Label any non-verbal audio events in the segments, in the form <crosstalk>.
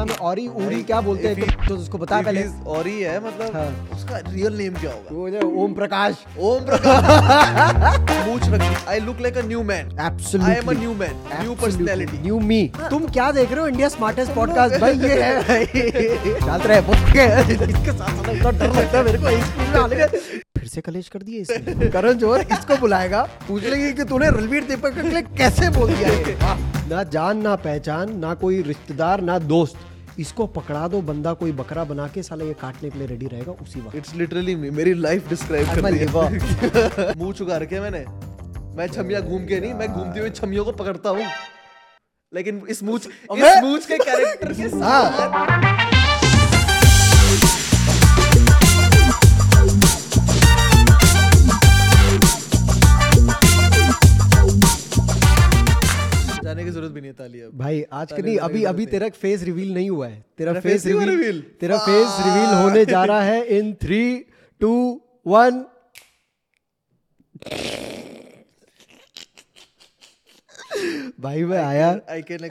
नाम है औरी उरी क्या बोलते हैं तो, उसको बता पहले। और ही है मतलब हाँ। उसका रियल नेम क्या होगा? वो ओम प्रकाश। ओम प्रकाश। मूछ रखी। I look like a new man absolutely I am a new man new personality new me तुम क्या देख रहे हो? इंडिया स्मार्टेस्ट पॉडकास्ट भाई ये है। <laughs> चल रहे बुक के। इसके साथ साथ इतना डर लगता है मेरे को इस स्कूल में आने का फिर से कलेश कर दिए इसने। करण जोहर इसको बुलाएगा। पूछ लेंगे कि तूने रणवीर दीपक के लिए कैसे बोल दिया <laughs> ना जान ना पहचान ना कोई रिश्तेदार ना दोस्त। इसको पकड़ा दो बंदा कोई बकरा बना के साला ये काटने के लिए रेडी रहेगा उसी वक्त। इट्स लिटरली मेरी लाइफ डिस्क्राइब कर दी है। <laughs> मुँह चुका रखे मैंने। मैं छमिया घूम के नहीं मैं घूमती हुई छमियों को पकड़ता हूँ। लेकिन इस मूछ इस मूछ के कैरेक्टर के साथ हाँ जाने की ज़रूरत भी नहीं ताली अब। भाई आज के नहीं अभी अभी तेरा फेस रिवील नहीं हुआ है। तेरा फेस रिवील तेरा फेस रिवील होने जा रहा है इन थ्री टू वन भाई मैं आया। आई कैन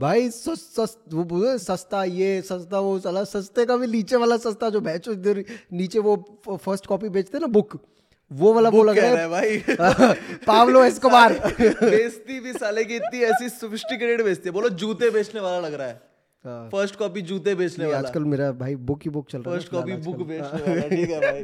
भाई सस, सस, वो सस्ता ये सस्ता वो साला सस्ते का भी नीचे वाला सस्ता जो बेचो इधर नीचे वो फ़र्स्ट कॉपी बेचते ना बुक वो वाला वो लग रहा है भाई। <laughs> Paulo Escobar. <laughs> बेचती भी साले की इतनी ऐसी सोफिस्टिकेटेड बेचती है। बोलो जूते बेचने वाला लग रहा हाँ। फ़र्स्ट कॉपी जूते बेचने वाला। आजकल मेरा भाई बुक ही बुक चल रहा है फ़र्स्ट कॉपी बुक बेचने वाला ठीक है <laughs> भाई।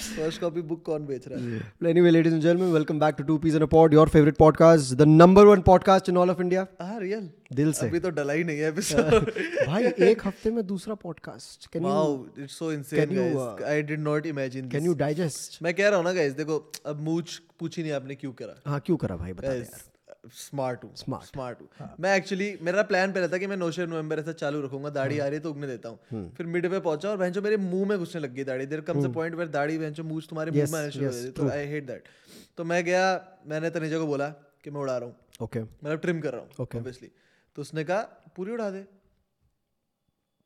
फ़र्स्ट कॉपी बुक कौन बेच रहा है? Anyway, ladies and gentlemen, welcome back to Two Peas in a Pod, your favorite podcast, the number one podcast in all of India. हाँ रियल दिल से। अभी तो डला ही नहीं है एपिसोड <laughs> भाई एक हफ़्ते में दूसरा podcast can you wow it's so insane guys I did not imagine can you digest मैं कह रहा हूँ ना गाइस देखो अब मूछ पूछी नहीं आपने क्यों करा? हाँ क्यों करा भाई? बता दे यार। स्मार्ट हूँ स्मार्ट। स्मार्ट हूँ। मैं एक्चुअली मेरा प्लान पहले था कि मैं नौशे नवंबर ऐसा चालू रखूँगा दाढ़ी आ रही है तो उगने देता हम्म। हूँ फिर मिड पे पहुँचा और भैंसो मेरे मुँह में घुसने लग गई दाढ़ी देर कम से पॉइंट पर दाढ़ी भैंसो मूछ तुम्हारे मुँह में आने शुरू हो गई तो आई हेट दैट तो मैं गया मैंने तनेजा को बोला कि मैं उड़ा रहा हूँ। ओके मतलब ट्रिम कर रहा हूँ ओके ऑब्वियसली तो उसने कहा पूरी उड़ा दे।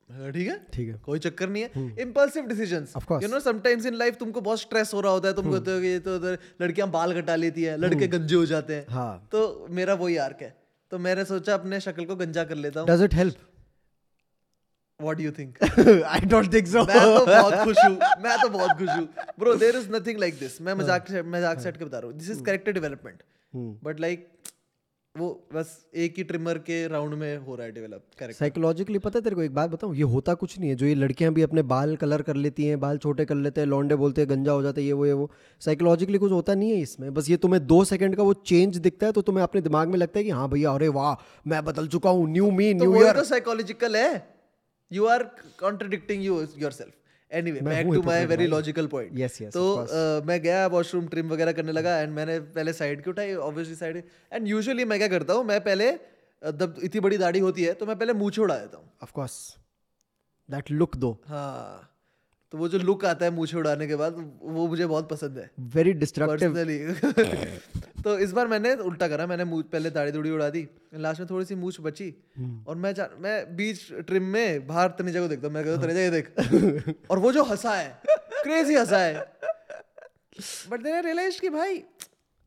ठीक है? ठीक है। कोई चक्कर नहीं है। Impulsive course. You know sometimes in life तुमको बहुत स्ट्रेस हो रहा होता है तुम कहते हो कि ये तो उधर लड़कियाँ बाल कटा लेती है लड़के गंजे हो जाते हैं। हाँ। तो मेरा वही आर्क है। तो मैंने सोचा अपने शक्ल को गंजा कर लेता हूँ। Does it help what do you think I don't think so मैं तो बहुत खुश हूँ। मैं तो बहुत खुश हूँ। Bro there is nothing like this मैं मज़ाक मज़ाक सेट के बता रहा हूँ। This is character development but like वो बस एक ही ट्रिमर के राउंड में हो रहा है डेवलप कैरेक्टर साइकोलॉजिकली पता है तेरे को एक बात बताऊँ? ये होता कुछ नहीं है। जो ये लड़कियाँ भी अपने बाल कलर कर लेती हैं बाल छोटे कर लेते हैं लॉन्डे बोलते हैं गंजा हो जाता है ये वो ये वो। साइकोलॉजिकली कुछ होता नहीं है इसमें। बस ये तुम्हें दो सेकंड का वो चेंज दिखता है तो तुम्हें अपने दिमाग में लगता है कि हाँ भैया अरे वाह मैं बदल चुका हूँ। New me new year psychological है। You are contradicting you yourself anyway back to my very logical point yes yes तो of मैं गया वॉशरूम ट्रिम वगैरह करने लगा एंड मैंने पहले साइड की उठाई? ऑब्वियसली साइड एंड यूजुअली मैं क्या करता हूँ मैं पहले जब इतनी बड़ी दाढ़ी होती है तो मैं पहले मूछे उड़ा देता हूँ। ऑफ़ कोर्स दैट लुक दो हाँ। तो वो जो लुक आता है मूछे उड़ाने के बाद वो मुझे बहुत पसंद है वेरी डिस्ट्रक्टिव <laughs> तो इस बार मैंने उल्टा करा मैंने पहले दाढ़ी दूढ़ी उड़ा दी लास्ट में थोड़ी सी मूछ बची हम्म। और मैं मैं बीच ट्रिम में बाहर तनेजा को देखता मैं कहता हाँ। हूँ, तनेजा ये देख <laughs> और वो जो हंसा है क्रेजी हंसा है बट देन आई रियलाइज़ कि भाई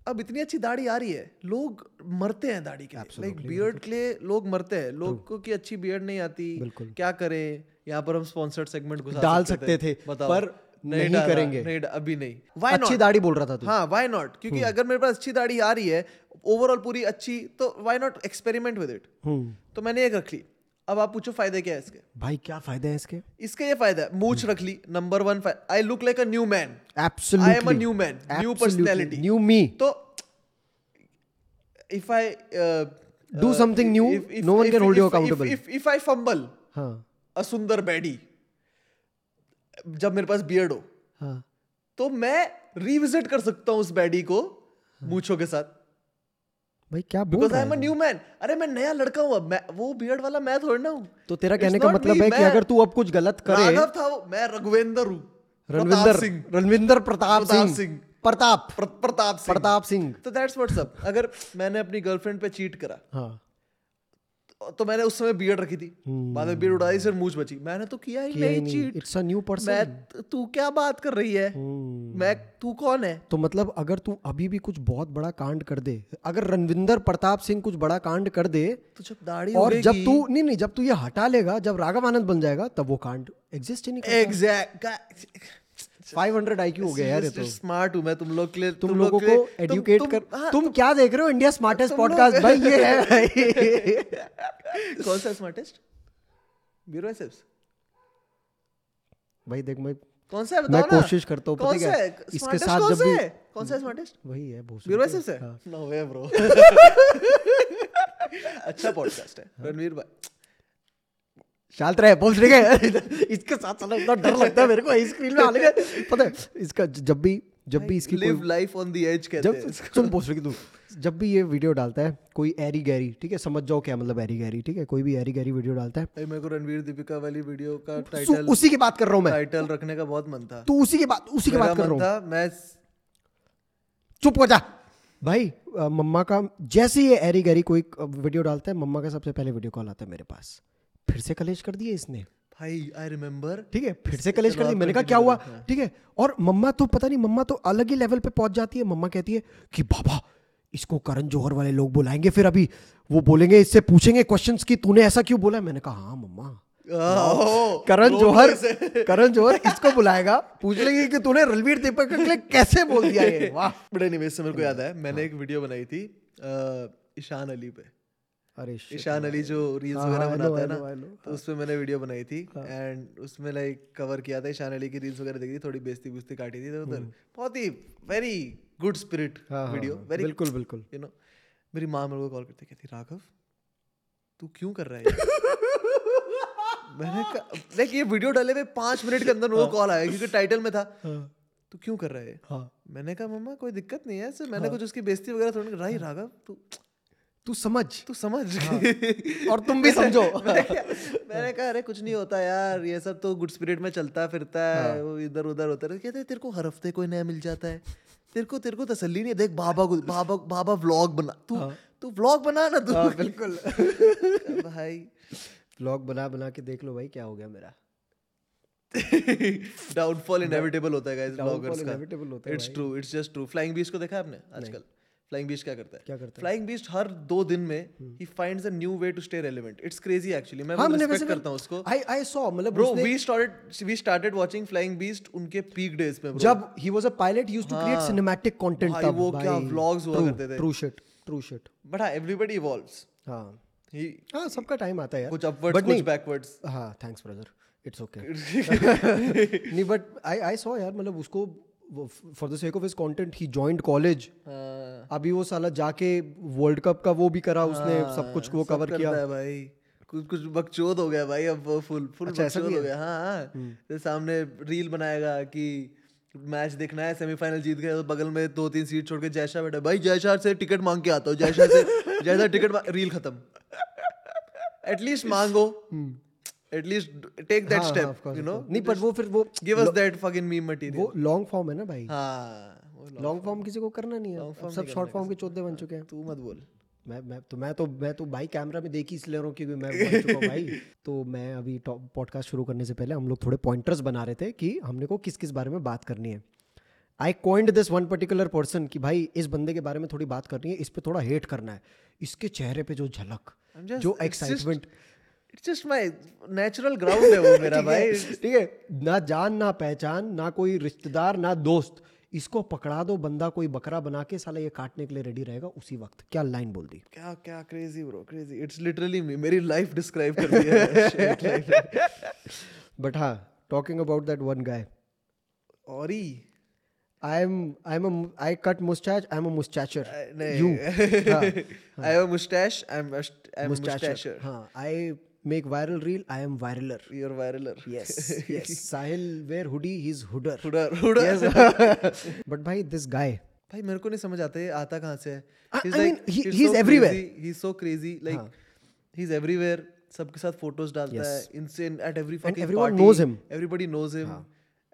अब इतनी अच्छी दाढ़ी आ रही है लोग मरते हैं दाढ़ी के लिए। लाइक बियर्ड के लिए लोग मरते हैं लोगों की अच्छी बियर्ड नहीं आती। क्या करें? यहाँ पर हम स्पॉन्सर्ड सेगमेंट घुसा डाल सकते थे, बताओ। पर नहीं डाला, करेंगे। नहीं अभी नहीं। Why अच्छी दाढ़ी बोल रहा था तू। हाँ वाई नॉट क्योंकि अगर मेरे पास अच्छी दाढ़ी आ रही है ओवरऑल पूरी अच्छी तो why not experiment with it hmm. तो मैंने एक रख ली। अब आप पूछो फ़ायदे क्या है इसके? भाई क्या फ़ायदे हैं इसके? इसके ये फ़ायदा है। मूछ रख ली number one I look like a new man absolutely I am a new man new personality new me तो if I Do something new, no one can hold you accountable. If if I fumble हाँ a सुंदर baddie जब मेरे पास beard हो हाँ तो मैं revisit कर सकता हूँ उस बैडी को मूछों के साथ। भाई क्या बोल बिकॉज़ रहा आई एम न्यू मैन अरे मैं नया लड़का हूँ अब। मैं वो बियर्ड वाला मैं थोड़ी ना हूँ। तो तेरा कहने का मतलब है कि अगर तू अब कुछ गलत करे राघव था वो। मैं रघुवेंद्र हूँ। रणविंदर सिंह। रणविंदर प्रताप सिंह। प्रताप। प्रताप सिंह। प्रताप सिंह। तो दैट्स व्हाट्स अप अगर मैंने अपनी गर्लफ्रेंड पे चीट करा हाँ। तो मैंने उस समय बियर्ड रखी थी। बाद में बियर्ड उड़ा दी सिर्फ़ मूछ बची। मैंने तो किया ही नहीं cheat it's a new person मैं तू क्या बात कर रही है? मैं तू कौन है? तो मतलब अगर तू अभी भी कुछ बहुत बड़ा कांड कर दे अगर रणविंदर प्रताप सिंह कुछ बड़ा कांड कर दे तो जब दाढ़ी और जब तू नहीं नहीं जब तू ये हटा लेगा जब राघव आनंद बन जाएगा तब वो कांड एग्जिस्ट ही नहीं एग्जैक्ट 500 आईक्यू हो गया यार ये तो। स्मार्ट हूँ मैं तुम लोग के लिए तुम लोगों को एडुकेट कर हाँ, तुम क्या देख रहे हो? इंडिया स्मार्टेस्ट पॉडकास्ट भाई ये है <laughs> कौन सा स्मार्टेस्ट ब्यूरो भाई देख मैं कौन सा है मैं बताओ कोशिश करता हूँ पता क्या है? है? इसके साथ जब भी कौन सा स्मार्टेस्ट वही है बहुत ब्यूरो है? नो वे ब्रो अच्छा पॉडकास्ट है। रणवीर भाई शांत रहे बोल रहे हैं। इसके साथ चला इतना डर लगता है मेरे को स्क्रीन में आने का। पता है इसका जब भी जब भी इसकी live life on the edge कहते जब तुम पूछ रही तू जब भी ये वीडियो डालता है कोई एरी गैरी ठीक है समझ जाओ क्या मतलब एरी गैरी ठीक है कोई भी एरी गैरी वीडियो डालता है। भाई मेरे को रणवीर दीपिका वाली वीडियो का टाइटल उसी की बात कर रहा हूँ मैं। टाइटल रखने का बहुत मन था। तू उसी की बात उसी की बात कर रहा हूँ। मैं चुप हो जा। भाई मम्मा का जैसे ही ये एरी गैरी कोई वीडियो डालता है मम्मा का सबसे पहले वीडियो कॉल आता है मेरे पास। फिर से कलेश कर दिए इसने। भाई आई रिमेम्बर ठीक है फिर से कलेश कर चलो दी मैंने कहा क्या हुआ? हाँ। ठीक है और मम्मा तो पता नहीं मम्मा तो अलग ही लेवल पे पहुँच जाती है। मम्मा कहती है कि बाबा इसको करण जौहर वाले लोग बुलाएँगे फिर अभी। वो बोलेंगे इससे पूछेंगे क्वेश्चंस कि तूने ऐसा क्यों बोला? मैंने कहा हाँ मम्मा। करण जौहर <laughs> करण जौहर इसको बुलाएगा पूछ लेंगे कि तूने रणवीर दीपक के लिए कैसे बोल दिया ये? <laughs> वाह। बट एनीवे से मेरे को याद <laughs> है मैंने एक वीडियो बनाई थी ईशान अली पे। अरे ईशान अली जो रील्स हाँ, वगैरह हाँ, बनाता है ना तो उस पे मैंने वीडियो बनाई थी एंड उसमें लाइक कवर किया था ईशान अली की रील्स वगैरह देखी थी थोड़ी बेइज्जती बुस्ती काटी थी इधर उधर बहुत ही वेरी गुड स्पिरिट हाँ, हाँ, वीडियो हाँ, वेरी बिल्कुल बिल्कुल। यू नो मेरी माँ मेरे को कॉल करती कहती राघव तू क्यों कर रहा है <laughs> मैंने कहा देख ये वीडियो डाले हुए पाँच मिनट के अंदर मेरे कॉल आया क्योंकि टाइटल में था। तू क्यों कर रहा है? हाँ। मैंने कहा मम्मा कोई दिक्कत नहीं है सिर्फ़ मैंने कुछ उसकी बेइज्जती वगैरह थोड़ी राही राघव तू तू समझ। तू समझ। हाँ। <laughs> और तुम भी समझो। <laughs> मैंने कहा- अरे कुछ नहीं होता यार ये सब तो गुड स्पिरिट में चलता फिरता है वो इधर उधर होता है। कहते तेरे को हर हफ़्ते कोई नया मिल जाता है। तेरे को तेरे को तसल्ली नहीं देख बाबा को बाबा बाबा व्लॉग बना। तू हाँ। तू व्लॉग बना ना तू। बिल्कुल। <laughs> भाई। व्लॉग बना बना के देख लो भाई क्या हो गया मेरा। डाउनफॉल इनएविटेबल होता है गाइस व्लॉगर्स का। होता है it's true it's just true Flying Beast को देखा आपने आजकल? फ्लाइंग बीस्ट क्या करता है? क्या करता है? फ्लाइंग बीस्ट हर दो दिन में he finds a new way to stay relevant it's crazy actually मैं हाँ रिस्पेक्ट करता हूँ उसको। आई आई सॉ मतलब bro we started we started watching Flying Beast उनके पीक डेज़ पे. जब he was a pilot used to create cinematic content तब वो क्या vlogs हुआ करते थे। True shit true shit but हाँ एवरीबॉडी इवॉल्व्स हाँ। ही हाँ सबका टाइम आता है यार। कुछ अपवर्ड्स कुछ बैकवर्ड्स हाँ थैंक्स ब्रदर इट्स ओके नहीं बट आई आई सॉ यार मतलब उसको for the sake of his content he joined college अभी वो साला जाके वर्ल्ड कप का वो भी करा उसने सब कुछ वो कवर किया। है भाई। कुछ कुछ बकचोद हो गया भाई अब वो फुल फुल अच्छा, बकचोद हो गया। हाँ हाँ। तो सामने रील बनाएगा कि मैच देखना है सेमीफाइनल जीत गए तो बगल में दो तीन सीट छोड़ के जयशाह बैठा भाई जयशाह से टिकट मांग के आता हूँ जयशाह से जयशाह टिकट रील खत्म। एटलीस्ट मांगो। एटलीस्ट टेक दैट हाँ, हाँ, स्टेप यू नो नहीं पर वो फिर वो give us that fucking meme material वो लॉन्ग फॉर्म है ना भाई? हाँ लॉन्ग फॉर्म किसी को करना नहीं है। Long सब शॉर्ट फॉर्म के चौदह बन चुके हैं। तू मत बोल। मैं मैं तो मैं तो मैं तो भाई कैमरा में देख ही इसलिए रहा हूँ क्योंकि मैं बन चुका हूँ भाई। <laughs> तो मैं अभी पॉडकास्ट शुरू करने से पहले हम लोग थोड़े पॉइंटर्स बना रहे थे कि हमने को किस किस बारे में बात करनी है। I coined this one particular person कि भाई इस बंदे के बारे में थोड़ी बात करनी है इस पे थोड़ा हेट करना है। इसके चेहरे पे जो झलक जो excitement it's just my natural ground है वो <laughs> मेरा भाई। ठीक है ना जान ना पहचान ना कोई रिश्तेदार ना दोस्त। इसको पकड़ा दो बंदा कोई बकरा बना के साला ये काटने के लिए रेडी रहेगा उसी वक्त। क्या लाइन बोल दी? क्या क्या crazy bro crazy it's literally me मेरी लाइफ डिस्क्राइब कर दी है। <laughs> बट हाँ talking about that one guy और he I am I am I cut mustache I am a mustacher नहीं you I have a mustache I am I am mustacher हाँ I make viral reel I am viraler you are viraler yes yes Sahil wear hoodie he is hooder hooder hooder but भाई this भाई मेरे को नहीं समझ आता ये आता कहाँ से है I- <laughs> I he's. He so crazy like he is everywhere सबके साथ फ़ोटोज़ डालता Yes. है इनसे at every fucking everyone knows him. Everybody knows him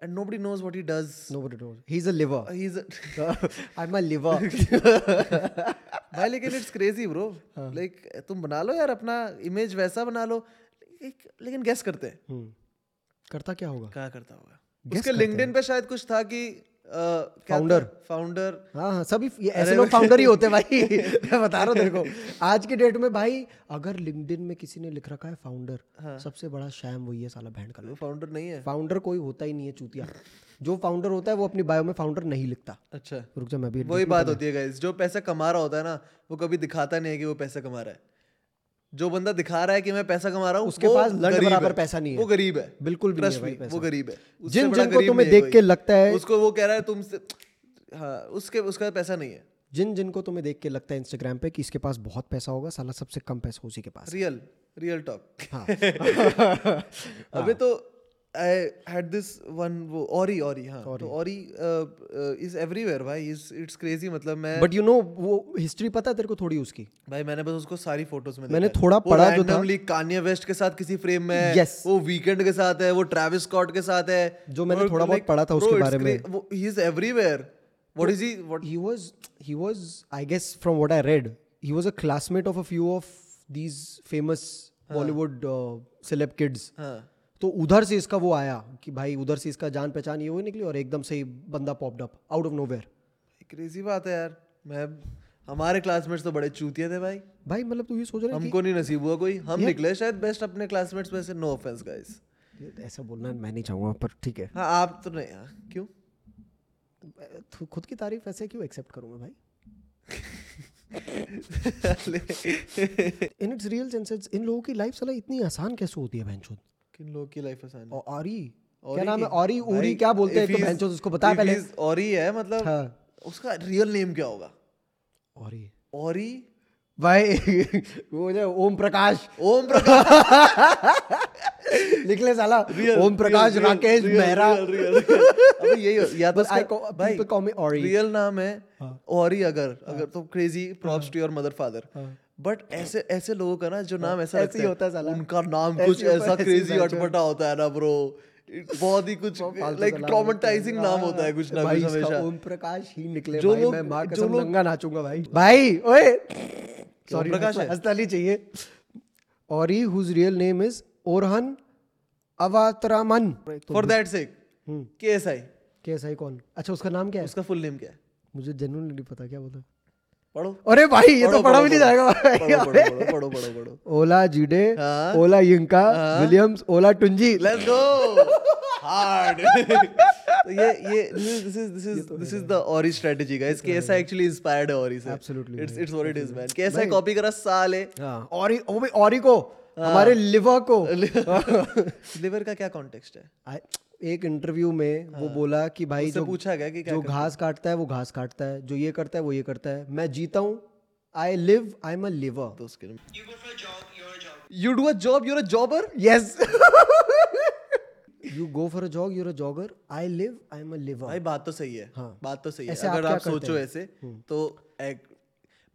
and nobody knows what he does. nobody knows. He's a liver. He's a, <laughs> i'm a liver. <laughs> भाई लेकिन it's crazy bro like तुम बना लो यार अपना image वैसा बना लो। एक- लेकिन गेस करते हैं। हम्म, करता क्या होगा? क्या करता होगा? उसके लिंक्डइन पे शायद कुछ था कि Founder. फाउंडर हाँ हाँ सभी ये ऐसे लोग फाउंडर ही होते हैं भाई। <laughs> मैं बता रहा हूँ तेरे को। आज की डेट में भाई अगर लिंक्डइन में किसी ने लिख रखा है फाउंडर हाँ. सबसे बड़ा शैम वही है साला बैंड का फाउंडर नहीं है। फाउंडर कोई होता ही नहीं है चूतिया। जो फाउंडर होता है वो अपनी बायो में फाउंडर नहीं लिखता। अच्छा। रुक जा मैं भी वही बात होती है गाइस जो पैसा कमा रहा होता है ना वो कभी दिखाता नहीं है कि वो पैसा कमा रहा है। जो बंदा दिखा रहा है कि मैं पैसा कमा रहा हूँ उसके पास लड़ बराबर पैसा नहीं है। वो गरीब है। बिल्कुल भी नहीं है। वो गरीब है। जिन जिन को तुम्हें देख के लगता है उसको वो कह रहा है तुमसे हाँ उसके उसका पैसा नहीं है। जिन जिनको तुम्हें देख के लगता है इंस्टाग्राम पे कि इसके पास बहुत पैसा होगा साला सबसे कम पैसा उसी के पास रियल रियल टॉक अभी अबे तो आई हैड दिस वन वो औरी औरी हाँ। तो औरी इज़ एवरीवेयर भाई। इज़ इट्स क्रेजी मतलब मैं बट यू नो वो हिस्ट्री पता है तेरे को थोड़ी उसकी? भाई मैंने बस उसको सारी फ़ोटोज़ में मैंने थोड़ा पढ़ा जो था- कान्ये वेस्ट के साथ किसी फ्रेम में है। Yes. वो वीकेंड के साथ है वो ट्रेविस स्कॉट के साथ है। जो मैंने थोड़ा बहुत पढ़ा था उसके बारे में। He is everywhere what is he what he was he was i guess from what i read he was a classmate of a few of these famous bollywood uh, celeb kids हाँ। तो उधर से इसका वो आया कि भाई उधर से इसका जान पहचान ये हुई निकली और एकदम से ही बंदा popped up out of nowhere crazy बात है यार। मैं हमारे क्लासमेट्स तो बड़े चूतिए थे भाई। भाई मतलब तू ये सोच रहा है हमको नहीं नसीब हुआ कोई। हम निकले शायद बेस्ट अपने क्लासमेट्स में से। नो ऑफेंस गाइस ऐसा बोलना मैं नहीं चाहूँगा पर ठीक है। हाँ आप तो नहीं हाँ क्यों? तू खुद की तारीफ़ ऐसे क्यों एक्सेप्ट करूँ मैं भाई इन इट्स रियल सेंसेस इन लोगों की लाइफ साला इतनी आसान कैसे होती है बहनचोद किन लोगों की लाइफ आसान? है औरी। क्या नाम है? औरी उरी क्या बोलते हैं? तो बहनचोद उसको बता पहले। औरी है मतलब हाँ। उसका रियल नेम क्या होगा? औरी। औरी? भाई <laughs> वो जो ओम प्रकाश। ओम प्रकाश। <laughs> निकले साला। ओम प्रकाश राकेश मेहरा। अबे यही या तो भाई people call me Ori. Real नाम है हाँ। औरी अगर अगर तो crazy props to your mother father but ऐसे ऐसे लोगों का ना जो नाम ऐसा हाँ। ऐसे ही होता है साला। उनका नाम कुछ ऐसा है, ही क्रेजी अटपटा होता है ना ब्रो बहुत ही कुछ लाइक ट्रॉमेटाइजिंग नाम होता है। कुछ ना कुछ हमेशा। ओम प्रकाश ही निकले जो भाई लोग- मैं माँ कसम लोग- नंगा नाचूँगा भाई। भाई ओए! सॉरी प्रकाश है? नहीं चाहिए। Orry whose real name is Orhan Awatramani for that sake. K S I कैसा है कौन? अच्छा उसका नाम क्या है? उसका फुल नेम क्या है? मुझे जेन्युइनली नहीं पता क्या बोलता पढ़ो। अरे भाई ये तो पढ़ा भी नहीं जाएगा पढ़ो पढ़ो पढ़ो ओला जीडे हाँ। Olayinka Williams Olatunji. Let's go hard ये ये this is this is this is the Orry strategy guys KSI actually inspired है ऑरी से Absolutely, it's it's what it is man KSI copy करा साले हाँ। औरी ओ भाई औरी को हमारे लिवर को। <laughs> लिवर का क्या कॉन्टेक्स्ट है? I- एक इंटरव्यू में वो बोला कि भाई जो पूछा गया कि क्या जो घास काटता है वो घास काटता है जो ये करता है वो ये करता है। मैं जीता हूँ। I live I am a liver you do a job you are a jobber yes you go for a jog you're a jogger I live I am a liver भाई बात तो सही है। हाँ। बात तो सही है। ऐसे आप अगर क्या आप सोचो हैं? ऐसे तो एक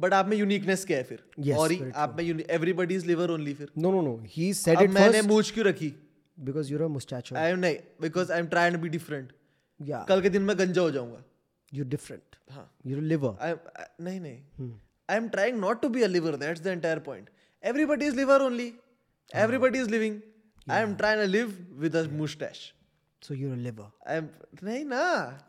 बट आप में यूनिकनेस क्या है फिर? Yes, और very आप में एवरीबॉडी इज़ लिवर ओनली फिर। No no no he said अब इट मैंने मूछ क्यों रखी? Because you are a mustacher I am नहीं because I am trying to be different या कल के दिन मैं गंजा हो जाऊंगा यू डिफरेंट हाँ यू लिवर I, I नहीं नहीं I am trying not to be a liver that's the entire point everybody is liver only everybody is living I am trying to live with a mustache so you're a liver I am नहीं ना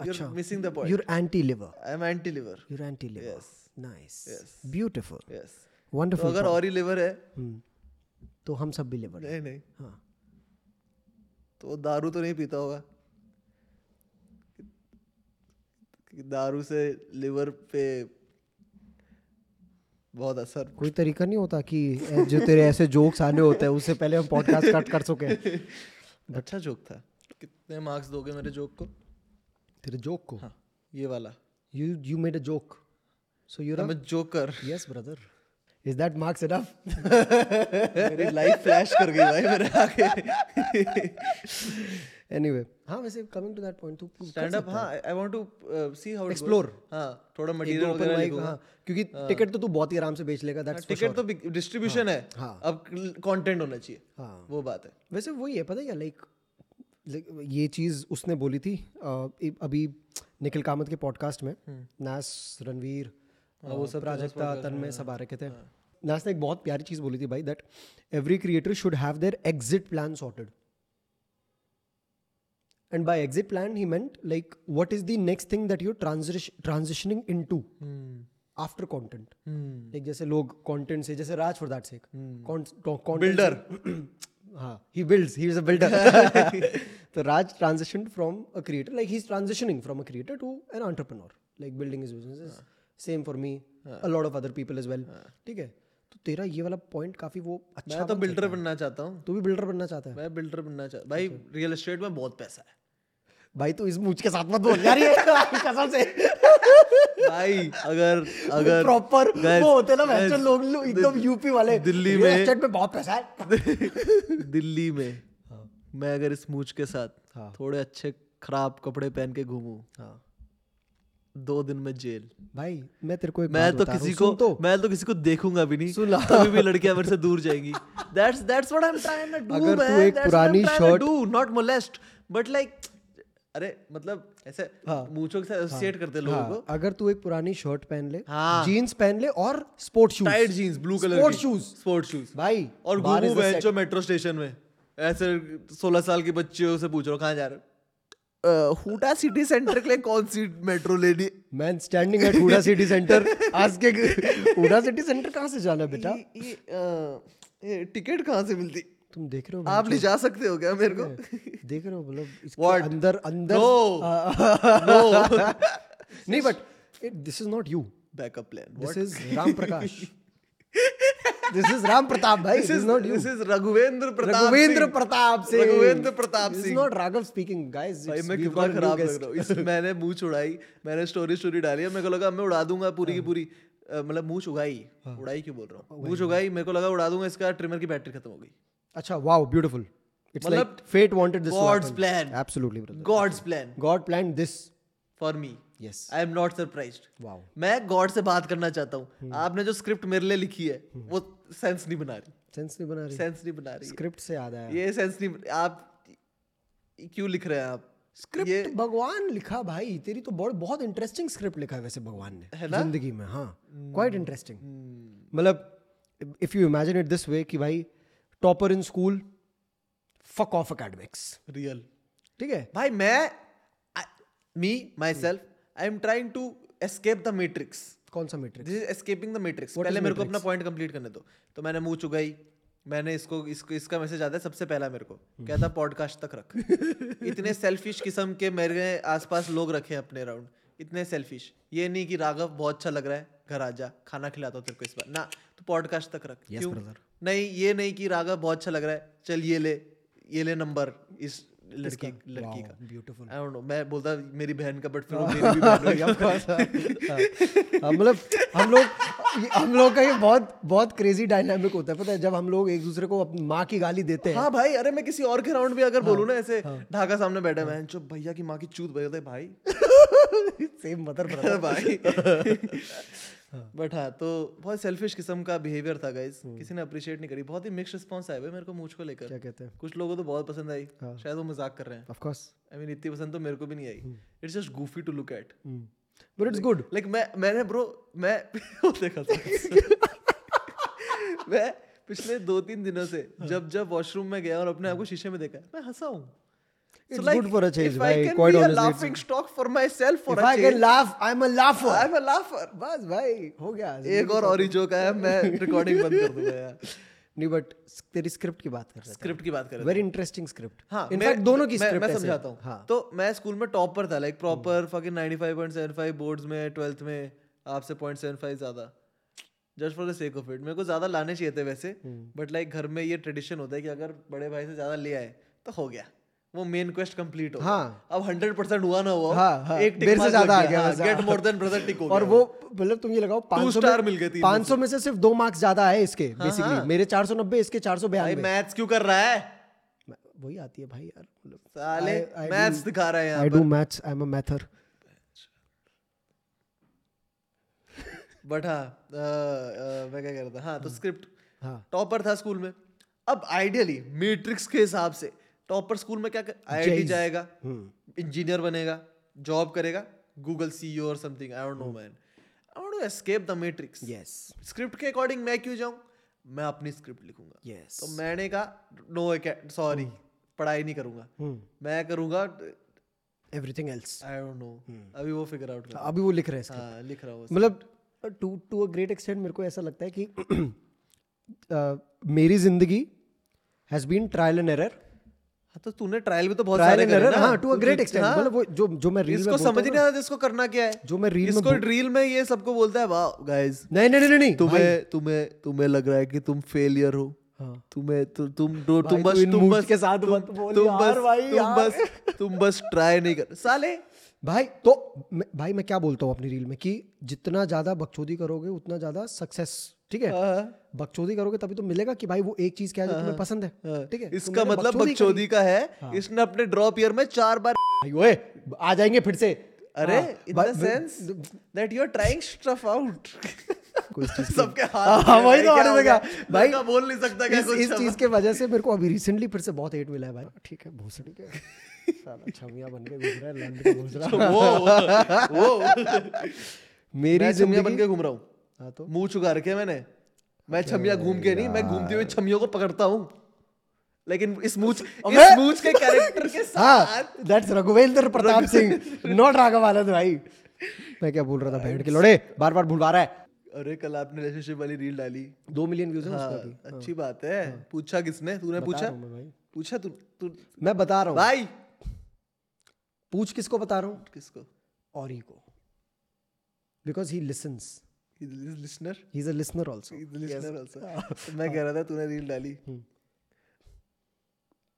you अच्छा। Are missing the point you're anti liver I am anti liver you're anti liver Yes. nice Yes. beautiful yes तो wonderful अगर और ही liver है हम्म। तो हम सब भी लिवर नहीं नहीं हाँ तो दारू तो नहीं पीता होगा। दारू से लिवर पे बहुत असर। कोई तरीका नहीं होता कि जो तेरे ऐसे जोक्स आने होते हैं उससे पहले हम पॉडकास्ट कट कर सके। <laughs> अच्छा जोक था। कितने मार्क्स दोगे मेरे जोक को? तेरे जोक को? हाँ ये वाला। You you made a joke. So you're a मैं joker yes brother. Is that marks enough? <laughs> मेरी लाइफ फ्लैश कर गई भाई मेरे आगे। <laughs> Anyway हाँ वैसे coming to that point तू स्टैंड अप हाँ। I want to see how Explore. हाँ थोड़ा मटेरियल वगैरह लिखूँगा। हाँ क्योंकि टिकट तो तू बहुत ही आराम से बेच लेगा दैट्स टिकट तो डिस्ट्रीब्यूशन है। हाँ। अब कंटेंट होना चाहिए। हाँ। वो बात है। वैसे वही है पता है क्या लाइक like, ये चीज़ उसने बोली थी अभी निखिल कामत के पॉडकास्ट में नास रणवीर हम्म। हाँ, वो सब प्राजक्ता तन्मय सब आ रखे थे। हाँ। नास एक बहुत प्यारी चीज़ बोली थी भाई that every creator should have their exit plan sorted and by exit plan he meant like what is the next thing that you transitioning in after content एक जैसे लोग कॉन्टेंट से जैसे Raj for that sake builder हाँ he build he is a builder तो Raj transition from a creator like he is transitioning from a creator to an entrepreneur like building is business same for me a lot of other people as well. ठीक है? तो तेरा ये वाला point काफ़ी वो अच्छा मैं तो बिल्डर बनना चाहता हूँ। तू भी बिल्डर बनना चाहता है? मैं बिल्डर बनना चाहता भाई रियल एस्टेट में बहुत पैसा है। भाई तू इस मूछ के साथ मत बोल यार ये। <laughs> कसम से। भाई अगर अगर प्रॉपर वो होते ना guys, वैसे लोग लोग एकदम यूपी वाले। दिल्ली में- estate में बहुत पैसा है। <laughs> दिल्ली में मैं अगर इस मूछ के साथ हाँ। थोड़े अच्छे खराब कपड़े पहन के घूमूं हाँ। दो दिन में जेल। भाई मैं तेरे को एक मैं तो किसी को तो। मैं तो किसी को देखूँगा भी नहीं। सुन तभी भी लड़कियाँ मेरे से दूर जाएँगी। That's that's what I am trying to do अगर तू एक पुरानी shirt- do not molest but like अरे मतलब ऐसे हाँ। मूंछों के साथ एसोसिएट करते लोगों हाँ, को। अगर तू एक पुरानी शर्ट पहन ले हाँ। जीन्स पहन ले और sport shoes tight jeans blue colour sport shoes sport shoes भाई और घूमू बेंचो मेट्रो स्टेशन में। ऐसे सोलह साल के बच्चे से पूछ रहा हूँ कहाँ जा रहे हो? हुडा सिटी सेंटर के लिए कौन सी मेट्रो लेनी? Man standing at Huda city centre आज के हुडा सिटी सेंटर कहाँ से जाना है बेटा? टिकट कहाँ से मिलती? तुम देख रहे हो आप ले जा सकते हो क्या मेरे को? देख रहे हो मतलब इसके अंदर अंदर? No. <laughs> नहीं but this is not you backup plan this is Ram Prakash this is Ram Pratap भाई this is not you this is Raghuvendra Pratap Raghuvendra Pratap Singh Raghuvendra Pratap this is Singh not Raghav speaking guys भाई मैं कितना खराब लग रहा हूँ। इस मैंने मूछ उड़ाई मैंने स्टोरी स्टोरी डाली है मेरे को लगा मैं उड़ा दूँगा पूरी की पूरी। मतलब मूछ उगाई उड़ाई क्यों बोल रहा हूँ? मूछ उगाई मेरे को लगा उड़ा दूँगा इसका ट्रिमर की बैटरी खत्म हो गई। अच्छा wow beautiful it's like fate wanted this God's plan. Absolutely brother God's plan God plan this for me yes I am not surprised wow मैं गॉड से बात करना चाहता हूँ। हम्म। आपने जो स्क्रिप्ट मेरे लिए लिखी है वो सेंस नहीं बना रही। सेंस नहीं बना रही। सेंस नहीं बना रही स्क्रिप्ट से याद आया। ये सेंस नहीं आप क्यों लिख रहे हैं आप? स्क्रिप्ट भगवान लिखा भाई तेरी तो बहुत बहुत इंटरेस्टिंग स्क्रिप्ट लिखा है वैसे भगवान ने। ज़िंदगी में हाँ क्वाइट इंटरेस्टिंग मतलब if you imagine it this way कि भाई topper in school fuck off academics real ठीक है? भाई मैं me myself I am trying to escape the matrix कौन सा matrix this is escaping the matrix पहले मेरे को अपना पॉइंट कंप्लीट करने दो। तो मैंने मुँह चुगाई मैंने इसको इसको इसका मैसेज आता है सबसे पहला मेरे को। क्या था पॉडकास्ट तक रख। <laughs> इतने सेल्फिश किस्म के मेरे आसपास लोग रखे हैं अपने अराउंड इतने सेल्फिश ये नहीं कि राघव बहुत अच्छा लग रहा है घर आ जा खाना खिलाता हूँ तेरे को इस बार। ना तो पॉडकास्ट तक रख। Yes, क्यों? brother. नहीं ये नहीं कि राघव बहुत अच्छा लग रहा है चल ये ले ये ले नंबर इस लड़की लड़की का। ब्यूटीफुल आई डोंट नो मैं बोलता मेरी बहन का बट फिर वो <laughs> मेरी भी बहन होगी। <laughs> हाँ, मतलब हम लोग हम लोग का ये बहुत बहुत क्रेजी डायनामिक होता है पता है? जब हम लोग एक दूसरे को अपनी माँ की गाली देते हैं। हाँ भाई अरे मैं किसी और के राउंड भी अगर बोलूँ ना ऐसे ढाका सामने बैठे मैं चुप भैया की माँ की चूत बजे भाई। सेम मदर अरे भाई। <laughs> बट हाँ तो बहुत सेल्फिश किस्म का बिहेवियर था गाइस किसी ने अप्रिशिएट नहीं करी। बहुत ही मिक्स रिस्पॉन्स आया भाई मेरे को मुझ को क्या कहते हैं? कुछ लोगों को तो बहुत पसंद आई। शायद वो मज़ाक कर रहे हैं। ऑफ़ कोर्स आई मीन इतनी पसंद तो मेरे को भी नहीं आई। It's just goofy to look at but it's good like मैं मैंने ब्रो मैं <laughs> वो देखा था। <laughs> मैं पिछले दो तीन दिनों से जब जब वॉशरूम में गया और अपने आप को शीशे में देखा मैं हंसा हूँ। It's so like, good for a change, भाई, quite quite honestly, honestly, it's- laughing stock for myself for If a I can laugh, I'm a laugher. I'm a laugher. बस भाई हो गया। एक और और ही जोक आया मैं रिकॉर्डिंग बंद कर दूँगा यार। <laughs> नहीं बट तेरी स्क्रिप्ट की बात कर रहे स्क्रिप्ट की बात कर रहे वेरी इंटरेस्टिंग स्क्रिप्ट हाँ इनफैक्ट दोनों की मैं- स्क्रिप्ट मैं समझाता हूँ। हाँ। तो मैं स्कूल में टॉपर था लाइक प्रॉपर फकिंग 95.75 बोर्ड्स में 12th में आपसे 0.75 ज़्यादा। Just for the sake of it मेरे को ज़्यादा लाने चाहिए थे वैसे बट लाइक घर में ये ट्रेडिशन होता है कि अगर बड़े भाई से ज़्यादा ले आए तो हो गया। वो मेन क्वेस्ट कंप्लीट हो हाँ। अब 100% हुआ ना हुआ हाँ, हाँ, एक मेरे से ज़्यादा आ गया। गेट मोर देन ब्रदर टिक हो और वो मतलब तुम ये लगाओ 500 star में मिल गए तीन 500 में से सिर्फ़ दो मार्क्स ज़्यादा आए इसके हाँ, बेसिकली हाँ। मेरे 490 इसके 492 भाई मैथ्स क्यों कर रहा है? वही आती है भाई यार मतलब। साले मैथ्स दिखा रहा है I do maths I am a mather but हाँ अ, अ, मैं क्या कह रहा था? हाँ तो स्क्रिप्ट हाँ। टॉपर था स्कूल में। अब आइडियली मैट्रिक्स के हिसाब से टॉपर स्कूल में क्या आईआईटी Jays. जाएगा हम्म. इंजीनियर बनेगा जॉब करेगा गूगल सीईओ और something I don't know man I want to escape the matrix yes script के अकॉर्डिंग मैं क्यों जाऊँ? मैं अपनी स्क्रिप्ट लिखूँगा। यस तो मैंने कहा नो सॉरी पढ़ाई नहीं करूँगा। हम्म. मैं करूँगा everything else I don't know अभी वो फिगर आउट कर अभी वो लिख रहे हैं हाँ लिख रहा हूँ मतलब to to a great extent मेरे को ऐसा लगता है कि अ, <clears throat> मेरी ज़िंदगी has been trial and error हाँ तो तूने ट्रायल में तो बहुत सारे करे ना। हाँ। टू अ ग्रेट एक्सटेंट हाँ, मतलब वो जो जो मैं रील इसको समझ नहीं आता इसको करना क्या है। जो मैं रील में इसको रील में ये सबको बोलता है वाह गाइस नहीं नहीं नहीं नहीं तुम्हें तुम्हें तुम्हें लग रहा है कि तुम फेलियर हो। हाँ। तुम्हें तु, तुम तुम बस तुम बस के साथ मत बोल तुम बस तुम बस तुम बस ट्राई नहीं कर साले। भाई तो मैं, भाई मैं क्या बोलता हूँ अपनी रील में कि जितना ज़्यादा बकचोदी करोगे उतना ज़्यादा सक्सेस ठीक है हाँ, बकचोदी करोगे तभी तो मिलेगा कि भाई वो एक चीज़ क्या है जो तुम्हें पसंद है। ठीक है? इसका मतलब बकचोदी का है हाँ। इसने अपने ड्रॉप ईयर में चार बार ओए आ जाएँगे फिर से। अरे हाँ, in the sense that you are trying stuff out की- सबके हाँ, हाथ में वही तो आने लगा। भाई, लड़का बोल नहीं सकता क्या इस, कुछ इस चीज़ के वजह से मेरे को अभी रिसेंटली फिर से बहुत हेट मिला है भाई। ठीक है भोसड़ी के साला छमिया बन के घूम रहा है लंड घूम रहा वो वो <laughs> मेरी छमिया बन के घूम रहा हूँ। हाँ तो? मुँह चुका रखे मैंने। मैं छमिया घूम के नहीं मैं घूमते हुए छमियों को पकड़ता हूँ। लेकिन इस मूछ इस मूछ के कैरेक्टर के <laughs> हाँ साथ दैट्स रघुवेंद्र प्रताप सिंह नॉट राघव आनंद भाई। मैं क्या बोल रहा था भेड़ के लोड़े? बार बार भूलवा रहा है। अरे कल आपने रिलेशनशिप वाली रील डाली। दो मिलियन व्यूज़ है हाँ, अच्छी बात है। हाँ, पूछा किसने? तूने पूछा? पूछा तू तू मैं बता रहा हूँ। भाई। पूछ किसको बता रहा हूँ? किसको? और ही को। Because he listens listener he is a listener also listener also मैं कह रहा था तूने रील डाली। हम्म।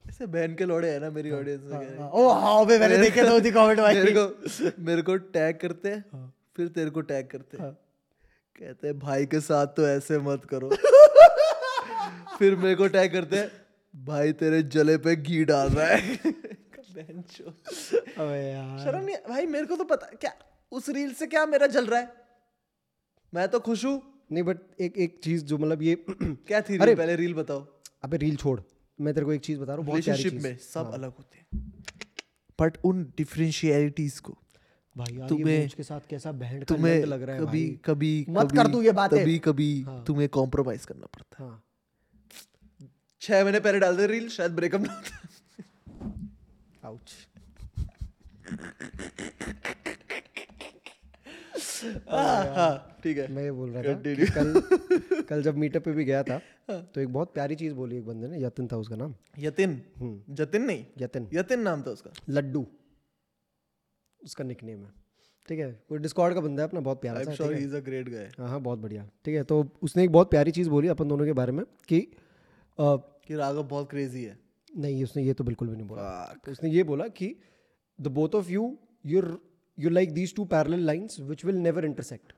ऐसे बहन के लोड़े है ना मेरी ऑडियंस में हैं। ओ हाँ बे मैंने देखे दी कमेंट भाई मेरे को मेरे को टैग करते हैं हाँ। फिर तेरे को टैग करते हैं। हाँ। कहते हैं भाई के साथ तो ऐसे मत करो। <laughs> फिर मेरे को टैग करते हैं भाई तेरे जले पे घी डाल रहा है। अबे यार। शर्म नहीं भाई मेरे को तो पता क्या उस रील से क्या मेरा जल रहा है? मैं तो खुश हूँ। नहीं बट एक एक चीज़ जो मतलब ये <clears throat> क्या थी अरे- पहले रील बताओ? अबे रील छोड़। मैं तेरे को एक चीज़ बता रहा हूँ रिलेशनशिप में सब अलग होते हैं। बट उन डिफरेंशियलिटीज को भाई यार तुम्हें- ये के साथ कैसा बैंड तुम्हें लग रहा है कभी कभी मत कर तू ये बातें। कभी कभी हाँ। तुम्हें कॉम्प्रोमाइज करना पड़ता हाँ। है। छह महीने पहले डाल दे रील शायद ब्रेकअप ना होता आउच हाँ, हाँ, ठीक है। मैं ये बोल रहा था कि कल <laughs> कल जब मीटअप पे भी गया था तो एक बहुत प्यारी चीज़ बोली एक बंदे ने यतिन था उसका नाम। यतिन? हम्म। जतिन नहीं? यतिन। यतिन नाम था उसका। लड्डू। उसका निकनेम है। ठीक है वो डिस्कॉर्ड का बंदा है अपना बहुत प्यारा सा है ही। इज़ अ ग्रेट गाय हाँ हाँ बहुत बढ़िया। ठीक है तो उसने एक बहुत प्यारी चीज़ बोली अपन दोनों के बारे में कि अ, कि राघव बहुत क्रेजी है। नहीं उसने ये तो बिल्कुल भी नहीं बोला। तो उसने ये बोला कि the both of you you're you like these two parallel lines which will never intersect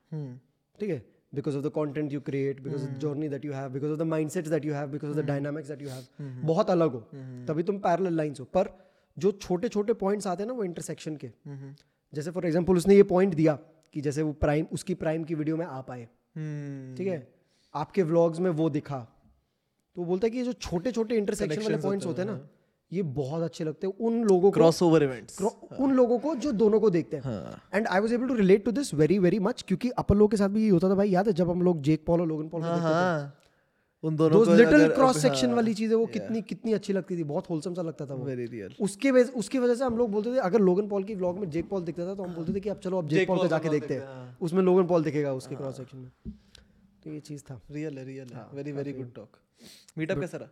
ठीक है? Because of the content you create because of journey that you have because of the mind sets that you have because of the dynamics that you have बहुत अलग हो। तभी तुम parallel lines हो। पर जो छोटे छोटे पॉइंट्स आते हैं ना वो इंटरसेक्शन के। जैसे फॉर एग्ज़ाम्पल उसने ये पॉइंट दिया कि जैसे वो प्राइम उसकी प्राइम की वीडियो में आ पाए हम्म ठीक है? आपके व्लॉग्स में वो दिखा। तो बोलता है कि ये जो छोटे छोटे इंटरसेक्शन वाले पॉइंट्स होते हैं ना ये बहुत अच्छे लगते हैं। उन लोगों को क्रॉसओवर इवेंट्स उन लोगों को जो दोनों को देखते हैं। And I was able to relate to this very very much क्योंकि अपन लोग के साथ भी ये होता था भाई याद है जब हम लोग जेक पॉल और लोगन पॉल को देखते थे? हाँ। उन दोनों को लिटिल क्रॉस सेक्शन हाँ, वाली चीज़ें वो कितनी कितनी अच्छी लगती थी। बहुत होलसम सा लगता था वो। वेरी रियल उसके वजह उसकी वजह से हम लोग बोलते थे अगर लोगन पॉल की व्लॉग में जेक पॉल दिखता था तो हम बोलते थे कि अब चलो अब जेक पॉल का जाके देखते हैं, हैं। उसमें लोगन पॉल दिखेगा उसके क्रॉस सेक्शन में। तो ये चीज़ था। रियल है रियल हाँ, है very very good talk meetup कैसा रहा?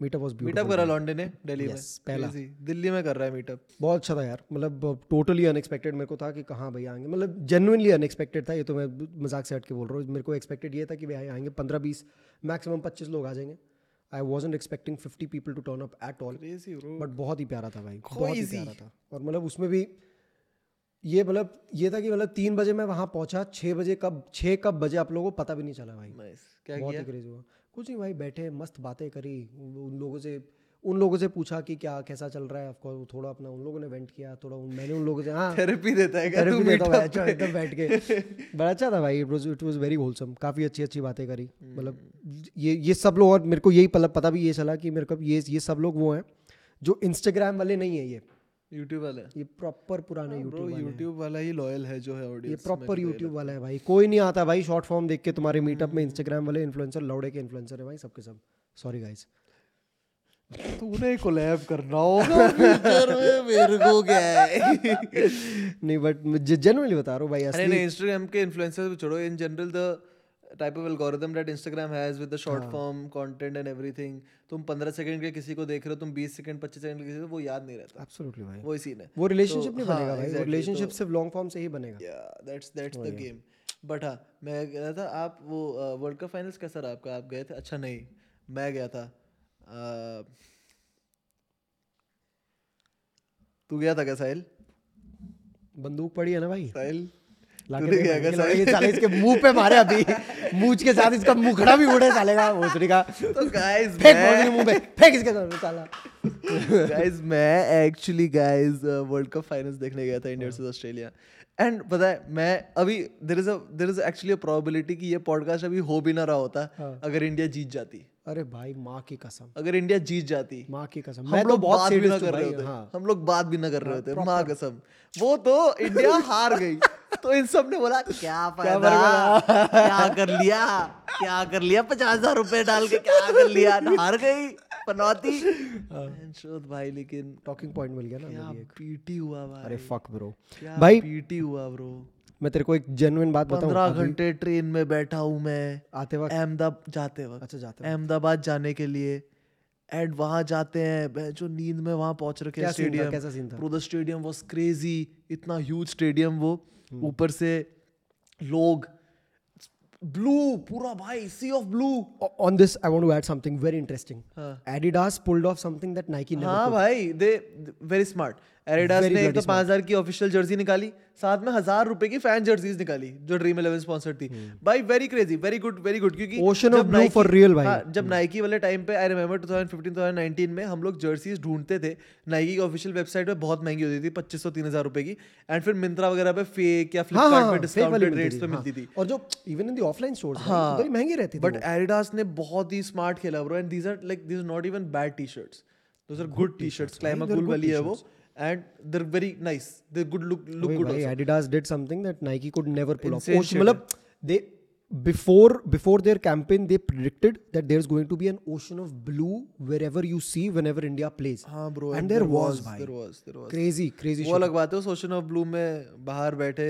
मीटअप वाज मीटअप करा लॉन्डे ने दिल्ली में। पहला। दिल्ली में कर रहा है मीटअप बहुत अच्छा था यार। मतलब टोटली अनएक्सपेक्टेड मेरे को था कि कहाँ भाई आएँगे। मतलब जेनुइनली अनएक्सपेक्टेड था ये तो मैं मज़ाक से हट के बोल रहा हूँ। मेरे को एक्सपेक्टेड ये था कि भाई आएँगे पंद्रह बीस मैक्सिमम पच्चीस लोग आ जाएँगे। I wasn't expecting fifty people to turn up at all but बहुत ही प्यारा था भाई। बहुत ही प्यारा था। और मतलब उसमें भी ये मतलब ये था कि मतलब तीन बजे मैं वहाँ पहुँचा छः बजे कब छः कब बजे आप लोगों को पता भी नहीं चला भाई। नाइस क्या बहुत ही क्रेजी हुआ। कुछ नहीं भाई बैठे मस्त बातें करी उन लोगों से उन लोगों से पूछा कि क्या कैसा चल रहा है ऑफकोर्स थोड़ा अपना उन लोगों ने वेंट किया थोड़ा उन- मैंने उन लोगों से हाँ। थेरेपी देता है क्या तू थेरेपी देता meetup अच्छा एकदम बैठ के। बड़ा अच्छा था भाई it was it was very wholesome काफ़ी अच्छी अच्छी बातें करी। मतलब ये ये सब लोग और मेरे को यही पता भी ये चला कि मेरे को ये ये सब लोग वो हैं जो इंस्टाग्राम वाले नहीं है ये। यूट्यूब वाले ये प्रॉपर पुराने यूट्यूब वाले हैं। यूट्यूब वाला ही लॉयल है जो है ऑडियंस ये प्रॉपर यूट्यूब वाला है भाई। कोई नहीं आता भाई शॉर्ट फॉर्म देख के तुम्हारे मीटअप में इंस्टाग्राम वाले इन्फ्लुएंसर लौड़े के इन्फ्लुएंसर है भाई सबके सब। सॉरी गाइस तूने कोलैब करना होगा <laughs> फ्यूचर में <laughs> मेरे को क्या है? <laughs> नहीं बट जेनुअनली बता रहा हूँ भाई अरे असली नहीं इंस्टाग्राम के इन्फ्लुएंसर्स छोड़ो। In general the type of algorithm that Instagram has with the short form content and everything तुम 15 सेकंड के किसी को देख रहे हो तुम 20 सेकंड 25 सेकंड के किसी को वो याद नहीं रहता। एब्सोल्युटली भाई। वो सीन है। वो रिलेशनशिप नहीं तो, बनेगा हाँ, भाई वो exactly, रिलेशनशिप तो- सिर्फ़ लॉन्ग फॉर्म से ही बनेगा। या that's that's the game but हाँ मैं गया था आप वो वर्ल्ड कप फाइनल्स कैसा रहा आपका आप गए थे? अच्छा नहीं मैं गया था। तू गया था क्या साहिल? बंदूक पड़ी है ना भाई? साहिल? लाके तूने दे क्या भाई, कहा ये साले इसके मुँह पे मारे अभी। मूछ के साथ इसका मुखड़ा भी उड़े साले का भोसड़ी का। तो गाइस फेंक भोसड़ी मुँह पे फेंक इसके साथ साला। गाइस मैं actually guys world cup finals देखने गया था इंडिया वर्सेस ऑस्ट्रेलिया एंड पता है मैं अभी there is is actually a probability कि ये पॉडकास्ट अभी हो भी ना रहा होता हाँ। अगर इंडिया जीत जाती। अरे भाई माँ की कसम। अगर इंडिया जीत जाती माँ की कसम। हम तो लोग बहुत बात भी ना कर रहे होते। हाँ। हम लोग बात भी ना कर रहे होते माँ कसम। वो तो इंडिया हार गई। तो इन सबने बोला क्या फ़ायदा क्या कर लिया क्या कर लिया पचास हज़ार रुपए डाल के क्या कर लिया? <laughs> हार गई पनौती। शोध भाई लेकिन टॉकिंग पॉइंट मिल गया ना क्या पीटी हुआ भाई। अरे फक ब्रो भाई पीटी हुआ ब्रो मैं तेरे को एक जेन्युइन बात बताऊँ? पंद्रह घंटे ट्रेन में बैठा हूँ मैं। आते वक्त? अहमदाबाद जाते वक्त। अच्छा जाते अहमदाबाद जाने के लिए। एंड वहाँ जाते हैं। जो नींद में वहाँ पहुँच रखे स्टेडियम कैसा scene था? Bro the stadium was crazy इतना ह्यूज स्टेडियम वो। हम्म। ऊपर से लोग ब्लू पूरा भाई sea of blue on i want to add something very interesting. हाँ। adidas pulled off something that nike never हाँ भाई दे वेरी स्मार्ट एडिडास ने एक तो पाँच हज़ार की ऑफिशियल जर्सी निकाली साथ में हज़ार रुपए की फ़ैन जर्सीज निकाली जो ड्रीम इलेवन स्पॉन्सर थी। भाई very crazy very good very good क्योंकि Hmm. जब blue Nike- for real भाई. हाँ, जब नाइकी वाले टाइम पे आई रिमेम्बर 2015 2019 में हम लोग जर्सीज ढूंढते थे। नाइकी की ऑफिशियल वेबसाइट पे बहुत महँगी होती थी पच्चीस सौ तीन हज़ार रुपए की। एंड फिर मिंत्रा वगैरह पे फेक या हाँ, फ्लिपकार्ट हाँ, पे डिस्काउंटेड रेट्स पे हाँ। मिलती थी। और जो even in the offline stores हाँ। महँगी रहती थी बट एडिडास ने बहुत ही स्मार्ट खेला bro and these are like this not even bad T shirts those are good T shirts भाई, क्लाइमा कूल वाली है वो। T-shirts. And they're very nice they good look look वही good Adidas did something that Nike could never pull off. Insane Ocean- shit मतलब they before before their campaign they predicted that there's going to be an ocean of blue wherever you see whenever India plays. हाँ bro and and there there was भाई there was there was crazy crazy वो. अलग बात है उस ocean of blue में बाहर बैठे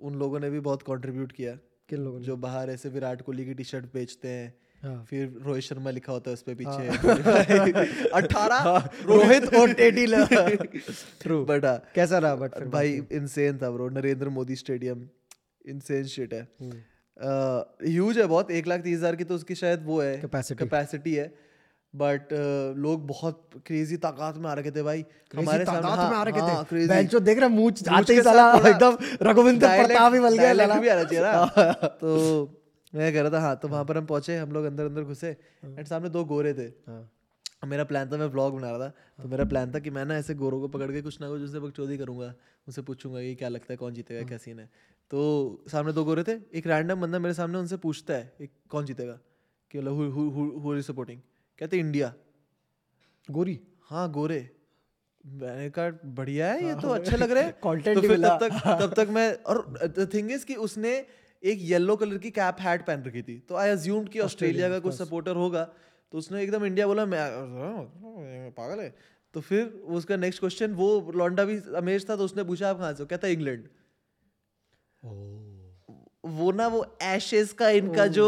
उन लोगों ने भी बहुत कंट्रीब्यूट किया किन लोगों ने जो बाहर ऐसे विराट कोहली की टी शर्ट बेचते हैं हाँ। फिर रोहित शर्मा लिखा होता है उस पे पीछे <laughs> अठारह रोहित और टेडी <laughs> True. बट कैसा रहा बट भाई इंसेन था bro Narendra Modi stadium insane shit है। ह्यूज है बहुत एक लाख तीस हज़ार की तो उसकी शायद वो है। कैपेसिटी है। बट uh, लोग बहुत क्रेजी ताकत में आ रखे थे भाई। हमारे तादाद में आ रखे हाँ, थे। बेंचो देख रहा मूंछ आते ही साला एकदम रघुविंदर प्रताप ही बन गया लाला भी आना चाहिए ना। <laughs> तो मैं कह रहा था हाँ तो वहाँ पर हम पहुँचे हम लोग अंदर अंदर घुसे एंड सामने दो गोरे थे। हाँ। मेरा प्लान था मैं व्लॉग बना रहा था तो मेरा प्लान था कि मैं ना ऐसे गोरों को पकड़ के कुछ ना कुछ उनसे बकचोदी करूँगा उनसे पूछूँगा कि क्या लगता है कौन जीतेगा क्या सीन है। तो सामने दो गोरे थे एक रैंडम बंदा मेरे सामने उनसे पूछता है एक कौन जीतेगा कि मतलब हु सपोर्टिंग कहते इंडिया गोरी? हाँ गोरे। मैंने कहा बढ़िया है ये तो अच्छे लग रहे हैं। <laughs> तो फिर तब तक तब तक मैं और थिंग इज़ कि उसने एक येलो कलर की कैप हैट पहन रखी थी। तो आई अज्यूम्ड कि ऑस्ट्रेलिया का कुछ सपोर्टर होगा। तो उसने एकदम इंडिया बोला मैं "हाँ, पागल है। तो फिर उसका नेक्स्ट क्वेश्चन वो लौंडा भी अमेज था तो उसने पूछा आप कहाँ से हो? कहता है इंग्लैंड वो ना वो एशेस का इनका जो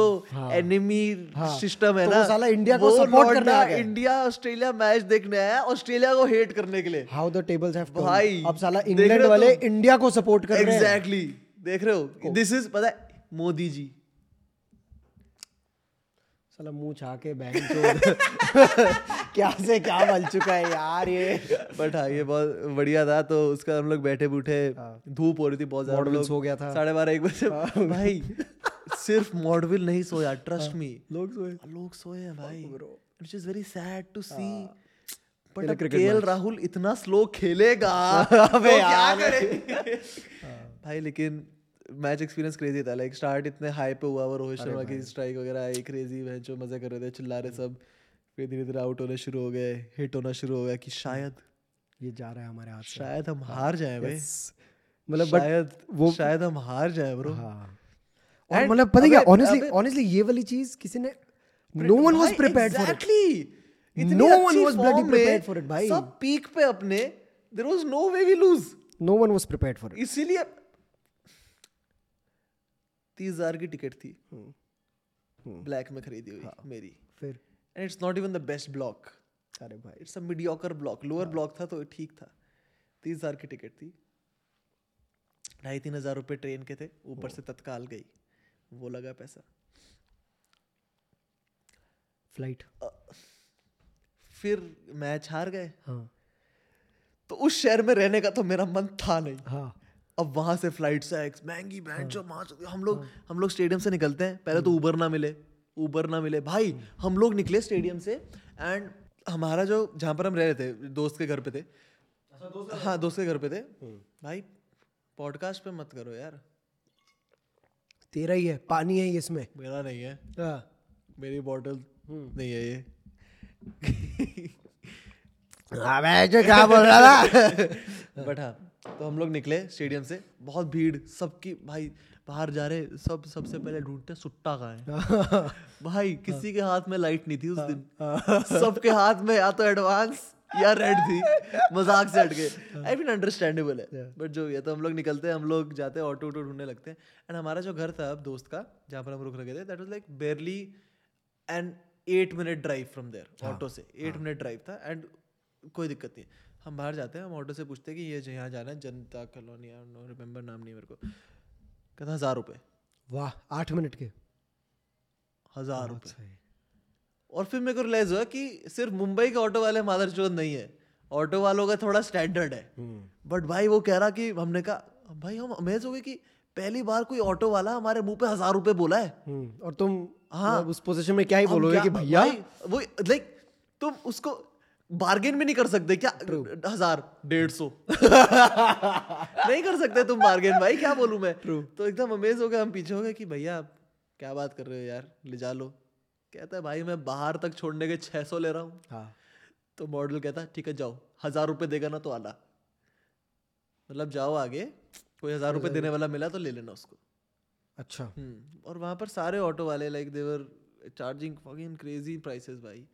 एनिमी हाँ। सिस्टम है तो ना वो साला इंडिया को support करने आ गया। इंडिया ऑस्ट्रेलिया मैच देखने आया ऑस्ट्रेलिया को हेट करने के लिए। हाउ द टेबल्स हैव भाई, अब साला इंग्लैंड वाले इंडिया को सपोर्ट कर रहे हैं। एग्जैक्टली देख रहे हो। दिस इज़ पता है मोदी जी। साला मुँह छा के बहन क्या से क्या बन चुका है यार ये? बट हाँ ये बहुत बढ़िया था तो उसका हम लोग बैठे बूठे धूप हो रही थी बहुत ज़्यादा सो गया था। साढ़े बारह एक बजे। भाई सिर्फ़ मॉडविल नहीं सोया ट्रस्ट मी लोग सोए। लोग सोए हैं भाई। Which is very sad to see but KL Rahul इतना स्लो खेलेगा। <laughs> अबे तो यार। भाई लेकिन मैच एक्सपीरियंस क्रेजी था। लाइक स्टार्ट इतने हाई पे हुआ वो रोहित शर्मा की स्ट्राइक वगैरह आई क्रेजी मैच जो मज़े कर रहे थे चिल्ला रहे सब। फिर धीरे धीरे आउट होने शुरू हो गए हिट होना शुरू हो गया कि शायद ये जा रहा है हमारे हाथ शायद हम हार जाए भाई। मतलब शायद वो- शायद हम हार जाए ब्रो हाँ। और मतलब पता क्या ऑनेस्टली ऑनेस्टली ये वाली चीज़ किसी ने no one was prepared for it No one was bloody prepared for it, भाई. सब पीक पे अपने there was no way we lose no one was prepared for it इसीलिए तीस हज़ार की टिकट थी। हम्म। ब्लैक में खरीदी हुई हाँ। मेरी। फिर? And it's not even the best block अरे भाई। It's a mediocre block lower block था तो ठीक था। तीस हज़ार की टिकट थी। ढाई तीन हज़ार रुपये ट्रेन के थे ऊपर से तत्काल गई। वो लगा पैसा। फ़्लाइट फिर मैच हार गए। हाँ। तो उस शहर में रहने का तो मेरा मन था नहीं। हाँ। अब वहाँ से फ़्लाइट से एक्स महँगी वहाँ से हम लोग हम लोग स्टेडियम से निकलते हैं। पहले तो उबर ना मिले। उबर ना मिले। भाई हम लोग निकले स्टेडियम से एंड हमारा जो जहाँ पर हम रह रहे थे दोस्त के घर पे थे। हाँ दोस्त के घर पे थे। भाई पॉडकास्ट पे मत करो यार। तेरा ही है पानी है ये इसमें। मेरा नहीं है। हाँ। मेरी बॉटल नहीं है ये। <laughs> अबे जो क्या बोल रहा था। <laughs> बट हाँ तो हम लोग निकले स्टेडियम से। बहुत भीड़ सबकी भाई बाहर जा रहे सब सबसे पहले ढूंढते सुट्टा कहाँ है। <laughs> भाई किसी के हाथ में लाइट नहीं थी उस दिन। <laughs> सबके हाथ में या तो एडवांस या रेड थी। मज़ाक से हट के आई मीन अंडरस्टैंडेबल है। बट जो ये तो हम लोग निकलते हैं हम लोग जाते हैं ऑटो ऑटो ढूँढने लगते हैं। एंड हमारा जो घर था अब दोस्त का जहाँ पर हम रुक रखे थे that was like barely and eight minute drive from there auto से। एट मिनट ड्राइव था एंड कोई दिक्कत नहीं। हम बाहर जाते हैं हम ऑटो से पूछते हैं कि ये जो यहाँ जाना है जनता कॉलोनी नो रिमेंबर नाम नहीं मेरे को। कहता हज़ार रुपये वाह आठ मिनट के। हज़ार रुपये और फिर मेरे को रियलाइज़ हुआ कि सिर्फ़ मुंबई के ऑटो वाले मादर चौथ नहीं है। ऑटो वालों का थोड़ा स्टैंडर्ड है। बट भाई वो कह रहा कि हमने कहा भाई हम अमेज हो गए कि पहली बार कोई ऑटो वाला हमारे मुँह पे हज़ार रुपए बोला है। हम्म, और तुम हाँ। मतलब उस पोजीशन में क्या ही बोलोगे कि भैया? वो लाइक तुम उसको बार्गेन भी नहीं कर सकते क्या? हज़ार डेढ़ सौ। <laughs> नहीं कर सकते तुम बार्गेन भाई क्या बोलूँ मैं? True. तो एकदम अमेज हो गए हम पीछे हो गए कि भैया आप क्या बात कर रहे हो यार ले जा लो। कहता है भाई मैं बाहर तक छोड़ने के छह सौ ले रहा हूँ। हाँ। तो मॉडल कहता है ठीक है जाओ हज़ार रुपए देगा ना तो आना मतलब जाओ आगे कोई हज़ार रुपए देने वाला मिला तो ले लेना उसको। अच्छा। हम्म, और वहाँ पर सारे ऑटो वाले like they were charging crazy prices भाई।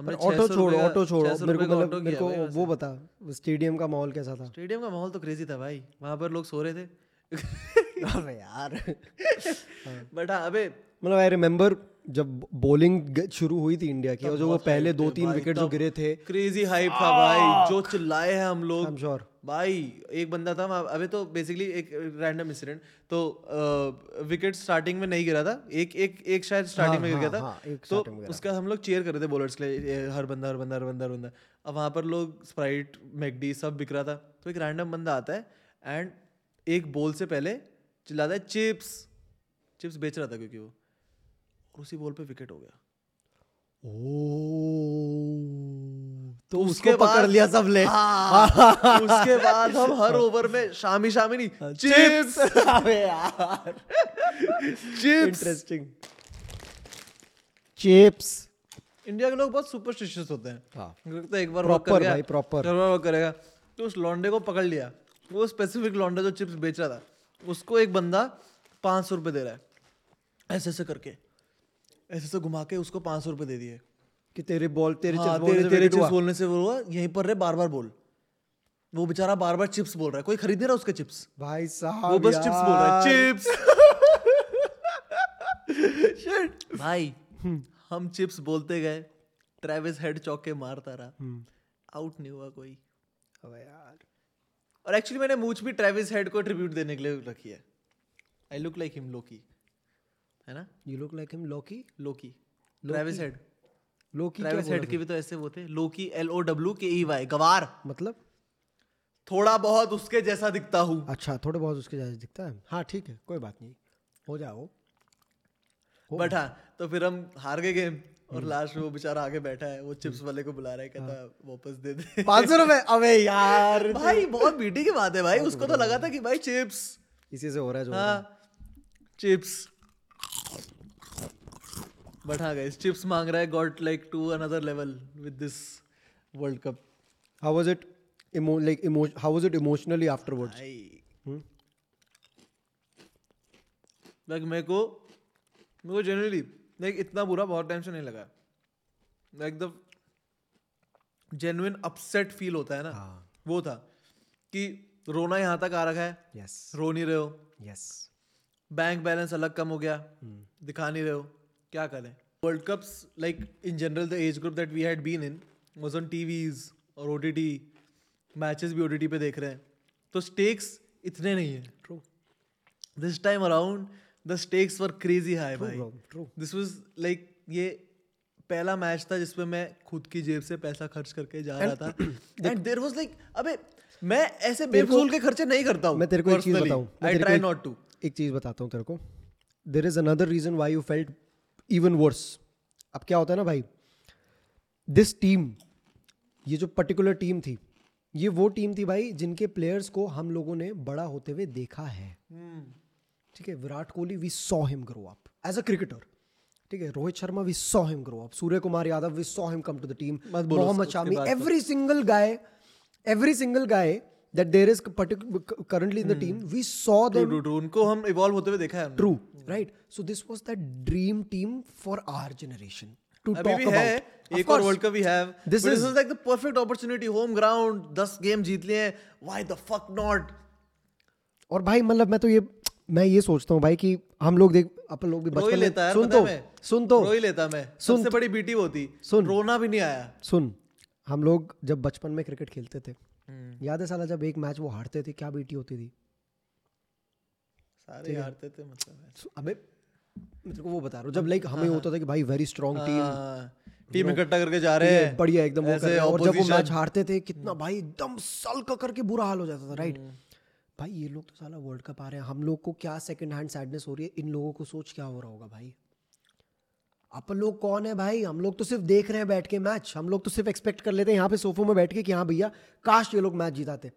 हमने ऑटो छोड़ो ऑटो छोड़ो। मेरे को मतलब मेरे को वो। बता स्टेडियम का माहौल कैसा था? स्टेडियम का माहौल तो क्रेजी था भाई। वहाँ पर लोग सो रहे थे। <laughs> अबे यार। <laughs> बट हाँ अबे मतलब आई रिमेम्बर जब बॉलिंग शुरू हुई थी इंडिया की और जो वो पहले दो तीन विकेट जो गिरे थे। क्रेजी हाइप था भाई जो चिल्लाए हैं हम लोग। श्योर भाई एक बंदा था अबे तो बेसिकली एक रैंडम इंसिडेंट तो विकेट स्टार्टिंग में नहीं गिरा था एक एक एक शायद स्टार्टिंग में गिर गया हाँ, था। हाँ, तो उसका हम लोग चेयर कर रहे थे बॉलर्स के लिए हर बंदा हर बंदा हर बंदा हर बंदा। अब वहाँ पर लोग स्प्राइट मैकडी सब बिक रहा था। तो एक रैंडम बंदा आता है एंड एक बॉल से पहले चिल्लाता है चिप्स चिप्स बेच रहा था क्योंकि वो। और उसी बॉल पे विकेट हो गया। ओ तो उसके उसको पकड़ लिया सब ले हाँ, <laughs> उसके बाद हम हर ओवर में शामी शामी नहीं चिप्स। <laughs> अबे यार। चिप्स। Interesting chips. इंडिया के लोग बहुत सुपरस्टिशियस होते हैं। हाँ। लगता है एक बार वर्क कर भाई. एक बार करेगा तो उस लौंडे को पकड़ लिया। वो स्पेसिफिक लौंडा जो चिप्स बेच रहा था उसको एक बंदा पाँच सौ रुपये दे रहा है ऐसे ऐसे करके। ऐसे ऐसे घुमा के उसको पाँच सौ रुपये दे दिए। कि तेरे बॉल तेरे हाँ, चिप्स तेरे बोलने से तेरे चिप्स बोलने से वो हुआ यहीं पर रहे बार बार बोल। वो बेचारा बार बार चिप्स बोल रहा है कोई खरीद नहीं रहा उसके चिप्स। भाई साहब वो बस चिप्स बोल रहा है चिप्स। <laughs> भाई हम चिप्स बोलते गए ट्रेविस हेड चौके मारता रहा। हम्म। आउट नहीं हुआ कोई। अबे यार। और एक्चुअली मैंने मूछ भी ट्रेविस हेड को ट्रिब्यूट देने के लिए रखी है। I look like him Loki है ना? You look like him Loki Loki Travis Head Loki Travis Head के भी तो ऐसे वो थे। लोकी एल ओ डब्ल्यू के ई वाई गवार। मतलब? थोड़ा बहुत उसके जैसा दिखता हूँ। अच्छा थोड़े बहुत उसके जैसे दिखता है। हाँ ठीक है कोई बात नहीं। हो जाओ। बट हाँ तो फिर हम हार गए गेम और लास्ट में वो बेचारा आगे बैठा है वो चिप्स वाले को बुला रहा है कहता हाँ। वापस दे दे। <laughs> पाँच सौ रुपए। अबे यार। भाई बहुत बीटी की बात है भाई उसको तो लगा था कि भाई चिप्स। इसी से हो रहा है जो। हाँ चिप्स। बट हाँ गाइस चिप्स मांग रहा है got like to another level with this world cup was it? Emo- like emo- how was it emotionally afterwards? Like मेरे को मेरे को जनरली लाइक इतना बुरा बहुत टाइम से नहीं लगा like the genuine upset feel होता है ना हाँ. वो था कि रोना यहाँ तक आ रखा है Yes. रो नहीं रहे हो Yes. बैंक बैलेंस अलग कम हो गया hmm. दिखा नहीं रहे हो क्या करें? World cups like in general the age group that we had been in was on TVs और ओटीटी मैचेस भी ओटीटी पे देख रहे हैं। तो स्टेक्स इतने नहीं है। True. This time around the stakes were crazy high True, भाई. दिस वाज लाइक ये पहला मैच था जिसमें मैं खुद की जेब से पैसा खर्च करके जा रहा था। एंड देयर वाज लाइक अबे मैं ऐसे बेफजूल के खर्चे नहीं करता हूँ मैं तेरे को एक चीज़ बताऊँ आई ट्राई नॉट टू एक चीज़ बताता हूँ तेरे को। There is another reason why you felt even worse अब क्या होता है ना भाई? दिस टीम ये जो पर्टिकुलर टीम थी ये वो टीम थी भाई जिनके प्लेयर्स को हम लोगों ने बड़ा होते हुए देखा है। ठीक है Virat Kohli we saw him grow up as a cricketer ठीक है Rohit Sharma we saw him grow up Surya Kumar Yadav we saw him come to the team Mohammed Shami every single guy every single guy that there is currently in the team we saw them true true उनको हम evolve होते हुए देखा है हमने। True, right? So this was the dream team for our generation to अभी talk भी about. है Of एक और world cup we have this is like the perfect opportunity home ground 10 game जीत लिए। व्हाई द फक नॉट और भाई मतलब मैं तो ये मैं ये सोचता हूँ भाई कि हम लोग देख अपन लोग भी बचपन लेता है सुन तो सुन तो रो ही लेता मैं सुन सबसे बड़ी बीटी वो थी। सुन। रोना भी नहीं आया। सुन हम लोग जब बचपन में क्रिकेट खेलते थे। याद है साला जब एक मैच वो हारते थे क्या बीटी होती थी? सारे हारते थे मतलब अबे मैं तेरे को वो बता रहा हूँ जब लाइक हमें होता था कि भाई वेरी स्ट्रॉन्ग टीम टीम इकट्ठा करके जा रहे हैं। बढ़िया एकदम वो कर ऐसे रहे हैं। और जब वो मैच हारते थे कितना भाई एकदम सल्क करके बुरा हाल हो जाता था राइट भाई ये लोग तो साला वर्ल्ड कप आ रहे हैं। हम लोग को क्या सेकंड हैंड सैडनेस हो रही है? इन लोगों को सोच क्या हो रहा होगा भाई? अपन लोग कौन है भाई? हम लोग तो सिर्फ़ देख रहे हैं बैठ के मैच हम लोग तो सिर्फ़ एक्सपेक्ट कर लेते हैं यहाँ पे सोफों में बैठ के कि हाँ भैया काश ये लोग मैच जिताते।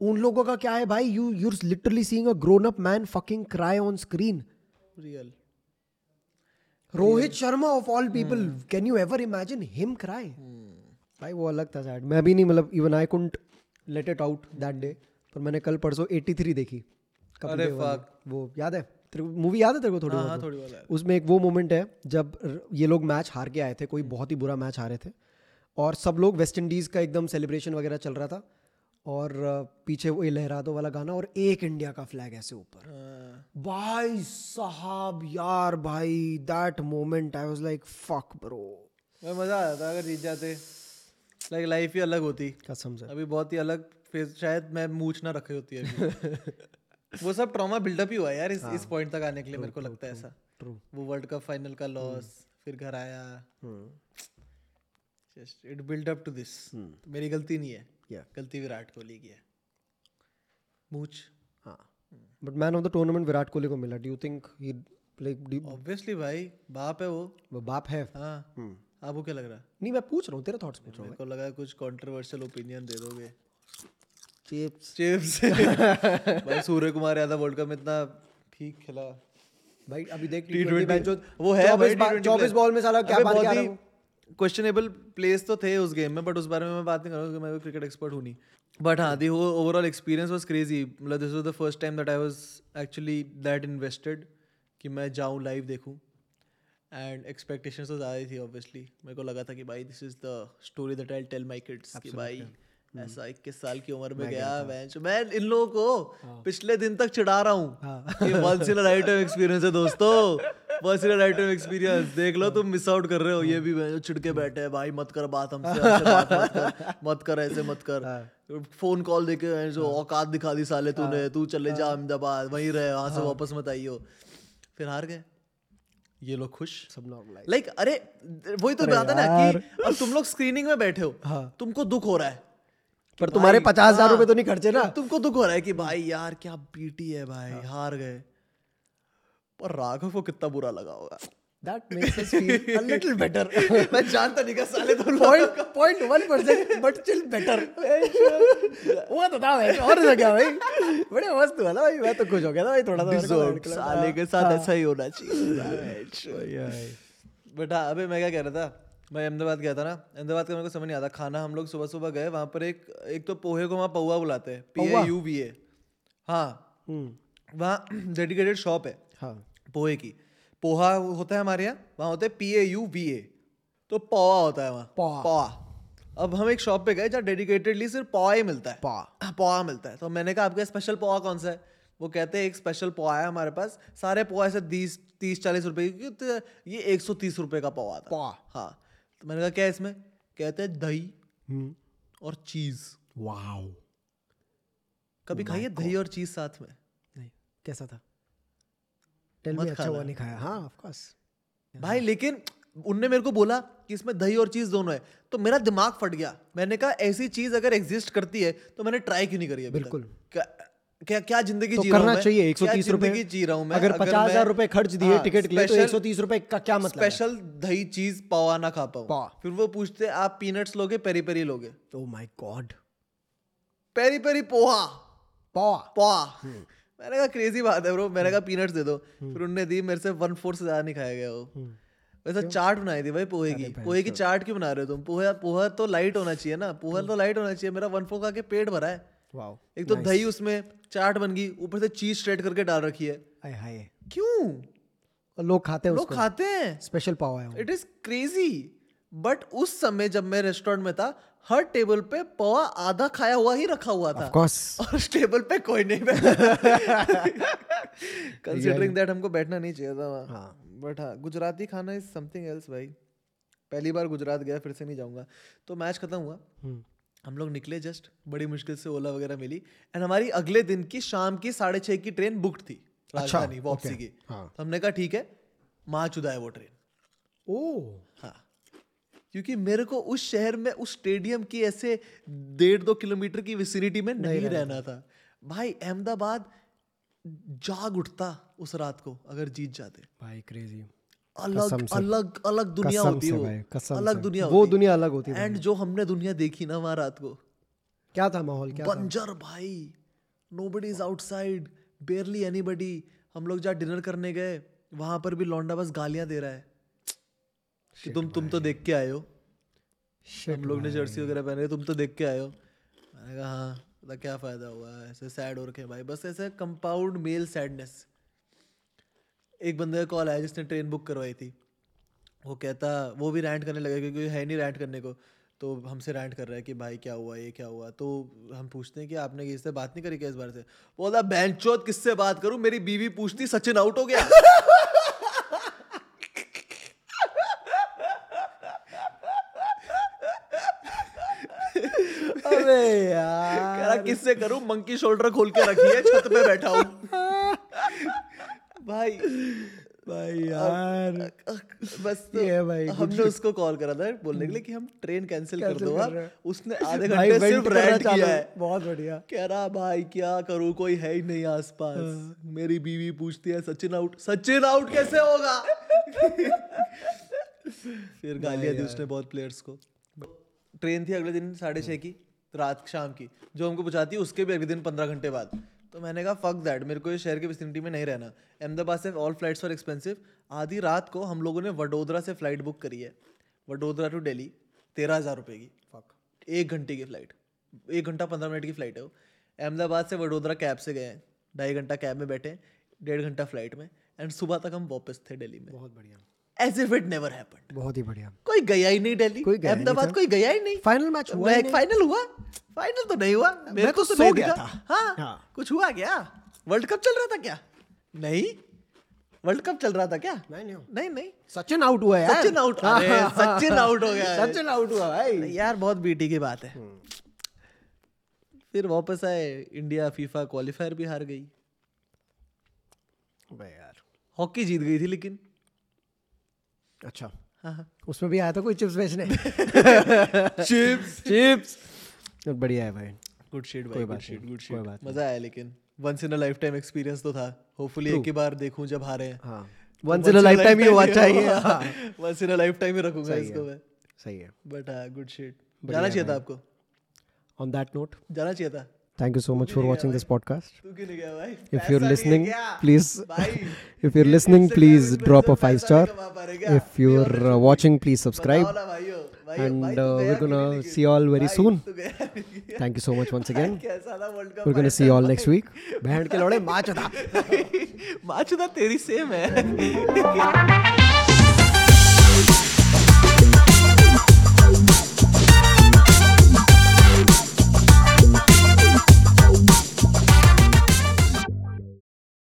उन लोगों का क्या है भाई? You your literally seeing a grown up man fucking cry on screen real Rohit Sharma of all people can you ever imagine him cry भाई वो अलग था सैड मैं भी नहीं मतलब even I couldn't let it out that day पर मैंने कल परसों 83 देखी। अरे वो याद है? मूवी याद है तेरे को थोड़ी हाँ बहुत? हाँ थोड़ी है। उसमें एक वो मोमेंट है जब ये लोग मैच हार के आए थे कोई बहुत ही बुरा मैच हारे थे। और सब लोग वेस्ट इंडीज का एकदम सेलिब्रेशन वगैरह चल रहा था। और पीछे वो लहरा दो वाला गाना और एक इंडिया का फ्लैग ऐसे ऊपर। हाँ, भाई साहब यार भाई that moment I was like fuck bro मज़ा आया था अगर जीत जाते। लाइक लाइफ ही अलग होती। कसम से। अभी बहुत ही अलग शायद मैं मूछ ना रखी होती है। <laughs> वो सब ट्रॉमा बिल्डअप ही हुआ यार इस इस पॉइंट तक आने के लिए मेरे को लगता है ऐसा। ट्रू वो वर्ल्ड कप फाइनल का लॉस फिर घर आया। Just it build up to this मेरी गलती नहीं है। या गलती विराट कोहली की है। मूछ। हाँ। But man of the tournament Virat Kohli को मिला। Do you think he like obviously भाई बाप है वो। वो बाप है। हाँ। आपको क्या लग रहा है? नहीं मैं पूछ रहा हूँ तेरे थॉट्स पूछ रहा हूँ मेरे को लगा कुछ कंट्रोवर्शियल ओपिनियन दे दोगे। चिप्स चिप्स <laughs> भाई सूर्य कुमार यादव वर्ल्ड कप में इतना ठीक खेला। भाई अभी देख T20 T20 जो वो है चौबीस बॉल में साला क्या रहा ही है। क्वेश्चनेबल प्लेस तो थे उस गेम में बट उस बारे में मैं बात नहीं करूँगा क्योंकि मैं क्रिकेट एक्सपर्ट हूँ नहीं। बट हाँ the overall experience was crazy मतलब this was the first time that I was actually that invested कि मैं जाऊँ लाइव देखूँ। एंड एक्सपेक्टेशंस तो ज़्यादा ही थी ऑब्वियसली मेरे को लगा था कि भाई this is the story that I tell my kids कि भाई ऐसा इक्कीस साल की उम्र में गया बेंच मैं इन लोगों को पिछले दिन तक चिढ़ा रहा हूँ once in lifetime experience है दोस्तों। Once in lifetime experience देख लो तुम मिस आउट कर रहे हो। ये भी मैं चिढ़ के बैठे हैं भाई मत कर बात हमसे हमसे बात मत कर मत कर ऐसे मत कर। फ़ोन कॉल देके जो औकात दिखा दी साले तूने तू चले जा अहमदाबाद वहीं रहे वहाँ से वापस मत आइयो। फिर हार गए। ये लोग खुश? सब नॉर्मलाइज लाइक अरे वही तो बात है ना कि अब तुम लोग स्क्रीनिंग में बैठे हो। तुमको दुख हो रहा है। पर तुम्हारे पचास हज़ार रुपए तो नहीं खर्चे ना। तुमको हाँ। दुख हो रहा है कि भाई यार क्या बीटी है भाई हार गए। पर राघव को कितना बुरा लगा होगा। <laughs> मैं जानता नहीं साले तुम बेटर वो तो था भाई और तो क्या भाई? बड़े मस्त हुआ ना भाई मैं तो खुश हो गया था भाई थोड़ा सा मेरे को Deserved. red color साले के साथ ऐसा ही होना चाहिए। <laughs> बट हाँ अबे मैं क्या कह रहा था? मैं अहमदाबाद गया था ना अहमदाबाद का मेरे को समझ नहीं आता। खाना हम लोग सुबह सुबह गए वहाँ पर एक एक तो पोहे को वहाँ पौवा बुलाते हैं P A U V A हाँ। हम्म। वहाँ <clears throat> डेडिकेटेड शॉप है। हाँ। पोहे की। पोहा होता है हमारे यहाँ वहाँ होता है P A U V A तो पोहा होता है वहाँ। पोहा अब हम एक शॉप पे गए जहाँ डेडिकेटेडली सिर्फ़ पोहा ही मिलता है। पोहा <clears throat> मिलता है। तो मैंने कहा आपका स्पेशल पोहा कौन सा है? वो कहते हैं एक स्पेशल पोहा है हमारे पास। सारे पोहा ऐसे तीस तीस चालीस रुपए की ये एक सौ तीस रुपए का पोहा था। पोहा। हाँ। तो मैंने कहा क्या है इसमें? कहते हैं दही हम्म। और चीज़। वाओ। कभी खाइए दही और चीज़ साथ में। नहीं कैसा था? टेल मी अच्छा हुआ नहीं खाया। हाँ ऑफ़ कोर्स भाई लेकिन उनने मेरे को बोला कि इसमें दही और चीज़ दोनों है। तो मेरा दिमाग फट गया। मैंने कहा ऐसी चीज़ अगर एग्जिस्ट करती है तो मैंने ट्राई क्यों नहीं करी तक? बिल्कुल। क्या क्या ज़िंदगी तो जी करना चाहिए एक सौ तीस रुपए। ज़िंदगी जी रहा हूँ मैं? अगर पचास हज़ार रुपए खर्च दिए हाँ, टिकट के लिए तो एक सौ तीस रुपए का क्या मतलब स्पेशल दही चीज़ पावा ना खा पाऊँ। फिर वो पूछते आप पीनट्स लोगे पेरी पेरी लोगे? ओ my god peri peri poha. Poha poha हम्म। मैंने कहा क्रेजी बात है ब्रो मैंने कहा पीनट्स दे दो। फिर उनने दी मेरे से वन फोर्थ से ज़्यादा नहीं खाया गया वो। हम्म। वैसा चाट बनाई थी भाई पोहे की। पोहे की चाट क्यों बना रहे हो तुम? पोहा पोहा तो लाइट होना चाहिए ना। पोहा तो लाइट होना चाहिए। मेरा वन फोर खा के पेट भरा है। एक तो दही उसमें चाट बन गई ऊपर से चीज़ स्ट्रेट करके डाल रखी है। हाय हाय। क्यों? और लोग खाते हैं लोग खाते हैं। स्पेशल पाव है इट इज़ क्रेजी बट उस समय जब मैं रेस्टोरेंट में था हर टेबल पे पोहा आधा खाया हुआ ही रखा हुआ था। और उस टेबल पे कोई नहीं बैठा। <laughs> कंसिडरिंग दैट हमको बैठना नहीं चाहिए था वहाँ। हाँ। बट हाँ गुजराती खाना इज़ समथिंग एल्स भाई। पहली बार गुजरात गया फिर से नहीं जाऊँगा। तो मैच खत्म हुआ। हम्म। हम लोग निकले जस्ट बड़ी मुश्किल से ओला वगैरह मिली। एंड हमारी अगले दिन की शाम की साढ़े छः की ट्रेन बुकड थी राजधानी अच्छा, वापसी okay, की। हाँ। तो हमने कहा ठीक है माँ चुदा है वो ट्रेन ओ हाँ। क्योंकि मेरे को उस शहर में उस स्टेडियम की ऐसे डेढ़ दो किलोमीटर की विसिनिटी में नहीं रहना था। भाई अहमदाबाद जाग उठता उस रात को अगर जीत जाते। भाई क्रेजी अलग अलग अलग दुनिया होती कसम अलग दुनिया वो दुनिया अलग होती है एंड जो हमने दुनिया देखी ना वहाँ रात को। क्या था माहौल क्या बंजर भाई। Nobody is outside barely anybody हम लोग जहाँ डिनर करने गए वहाँ पर भी लौंडा बस गालियाँ दे रहा है। कि तुम तुम तो देख के आए हो। हम लोग ने जर्सी वगैरह पहने तुम तो देख के आए हो। मैंने कहा हाँ तो क्या फ़ायदा हुआ ऐसे सैड हो रखे भाई। बस ऐसे कंपाउंड मेल सैडनेस एक बंदे का कॉल आया जिसने ट्रेन बुक करवाई थी। वो कहता वो भी रैंट करने लगा क्योंकि है नहीं रैंट करने को। तो हमसे रैंट कर रहा है कि भाई क्या हुआ ये क्या हुआ? तो हम पूछते हैं कि आपने किससे बात नहीं करी क्या इस बार से? बोला बैंचोत चौथ किससे बात करूँ? मेरी बीवी पूछती सचिन आउट हो गया। अबे यार। किससे करूँ? मंकी शोल्डर खोल के रखी है छत पे बैठा हूँ। भाई भाई यार। बस तो ये भाई, हमने उसको कॉल करा था बोलने के लिए कि हम ट्रेन कैंसिल कर दो कर आप उसने <laughs> आधे घंटे सिर्फ़ रैंट किया है। बहुत बढ़िया। कह रहा भाई क्या करूँ? कोई है ही नहीं आसपास। हाँ। मेरी बीवी पूछती है सचिन आउट सचिन आउट कैसे होगा? <laughs> फिर गालियाँ दी उसने बहुत प्लेयर्स को। ट्रेन थी अगले दिन साढ़े छः की रात शाम की। जो हमको पहुंचाती है उसके भी अगले दिन पंद्रह घंटे बाद। तो मैंने कहा फक दैट मेरे को ये शहर की विसिनिटी में नहीं रहना। अहमदाबाद से ऑल फ्लाइट्स फॉर एक्सपेंसिव आधी रात को हम लोगों ने वडोदरा से फ़्लाइट बुक करी है। वडोदरा टू डेली तेरह हज़ार रुपये की। फक एक घंटे की फ़्लाइट एक घंटा पंद्रह मिनट की फ़्लाइट है वो। अहमदाबाद से वडोदरा कैब से गए हैं। ढाई घंटा कैब में बैठे डेढ़ घंटा फ़्लाइट में। एंड सुबह तक हम वापस थे दिल्ली में। बहुत बढ़िया। As if it never happened बहुत ही बढ़िया। कोई गया ही नहीं दिल्ली अहमदाबाद कोई गया ही नहीं। फाइनल मैच हुआ फाइनल हुआ। फाइनल तो नहीं हुआ। मेरे को तो तो सो गया था। हाँ, हाँ। कुछ हुआ क्या? वर्ल्ड कप चल रहा था क्या? नहीं। वर्ल्ड कप चल रहा था क्या? नहीं नहीं नहीं नहीं। सचिन आउट हुआ यार। सचिन out- अरे, सचिन out हो गया। सचिन आउट हुआ भाई। यार बहुत बीटी की बात है। फिर वापस आए इंडिया फीफा क्वालिफायर भी हार गई। अबे यार। हॉकी जीत गई थी लेकिन। अच्छा। हाँ हाँ। उसमें भी आया था कोई चिप्स बेचने? <laughs> <laughs> चिप्स चिप्स बढ़िया है भाई। गुड शिट भाई गुड शिट गुड शिट मज़ा आया लेकिन once in a lifetime experience तो था। होपफुली एक ही बार देखूँ जब हारे। हैं। हाँ once in a lifetime ही हुआ चाहिए। Once in a lifetime ही रखूँगा इसको मैं। सही है। बट गुड शिट जाना चाहिए था आपको। ऑन दैट नोट जाना चाहिए था। Thank you so much for watching this podcast if you are listening please if you are listening please drop a five star if you are watching please subscribe and uh, we're gonna see you all very soon. Thank you so much once again. <laughs> We're gonna see you all next week. बैंड ke लौड़े माचुदा <laughs> माचुदा तेरी same hai. <laughs>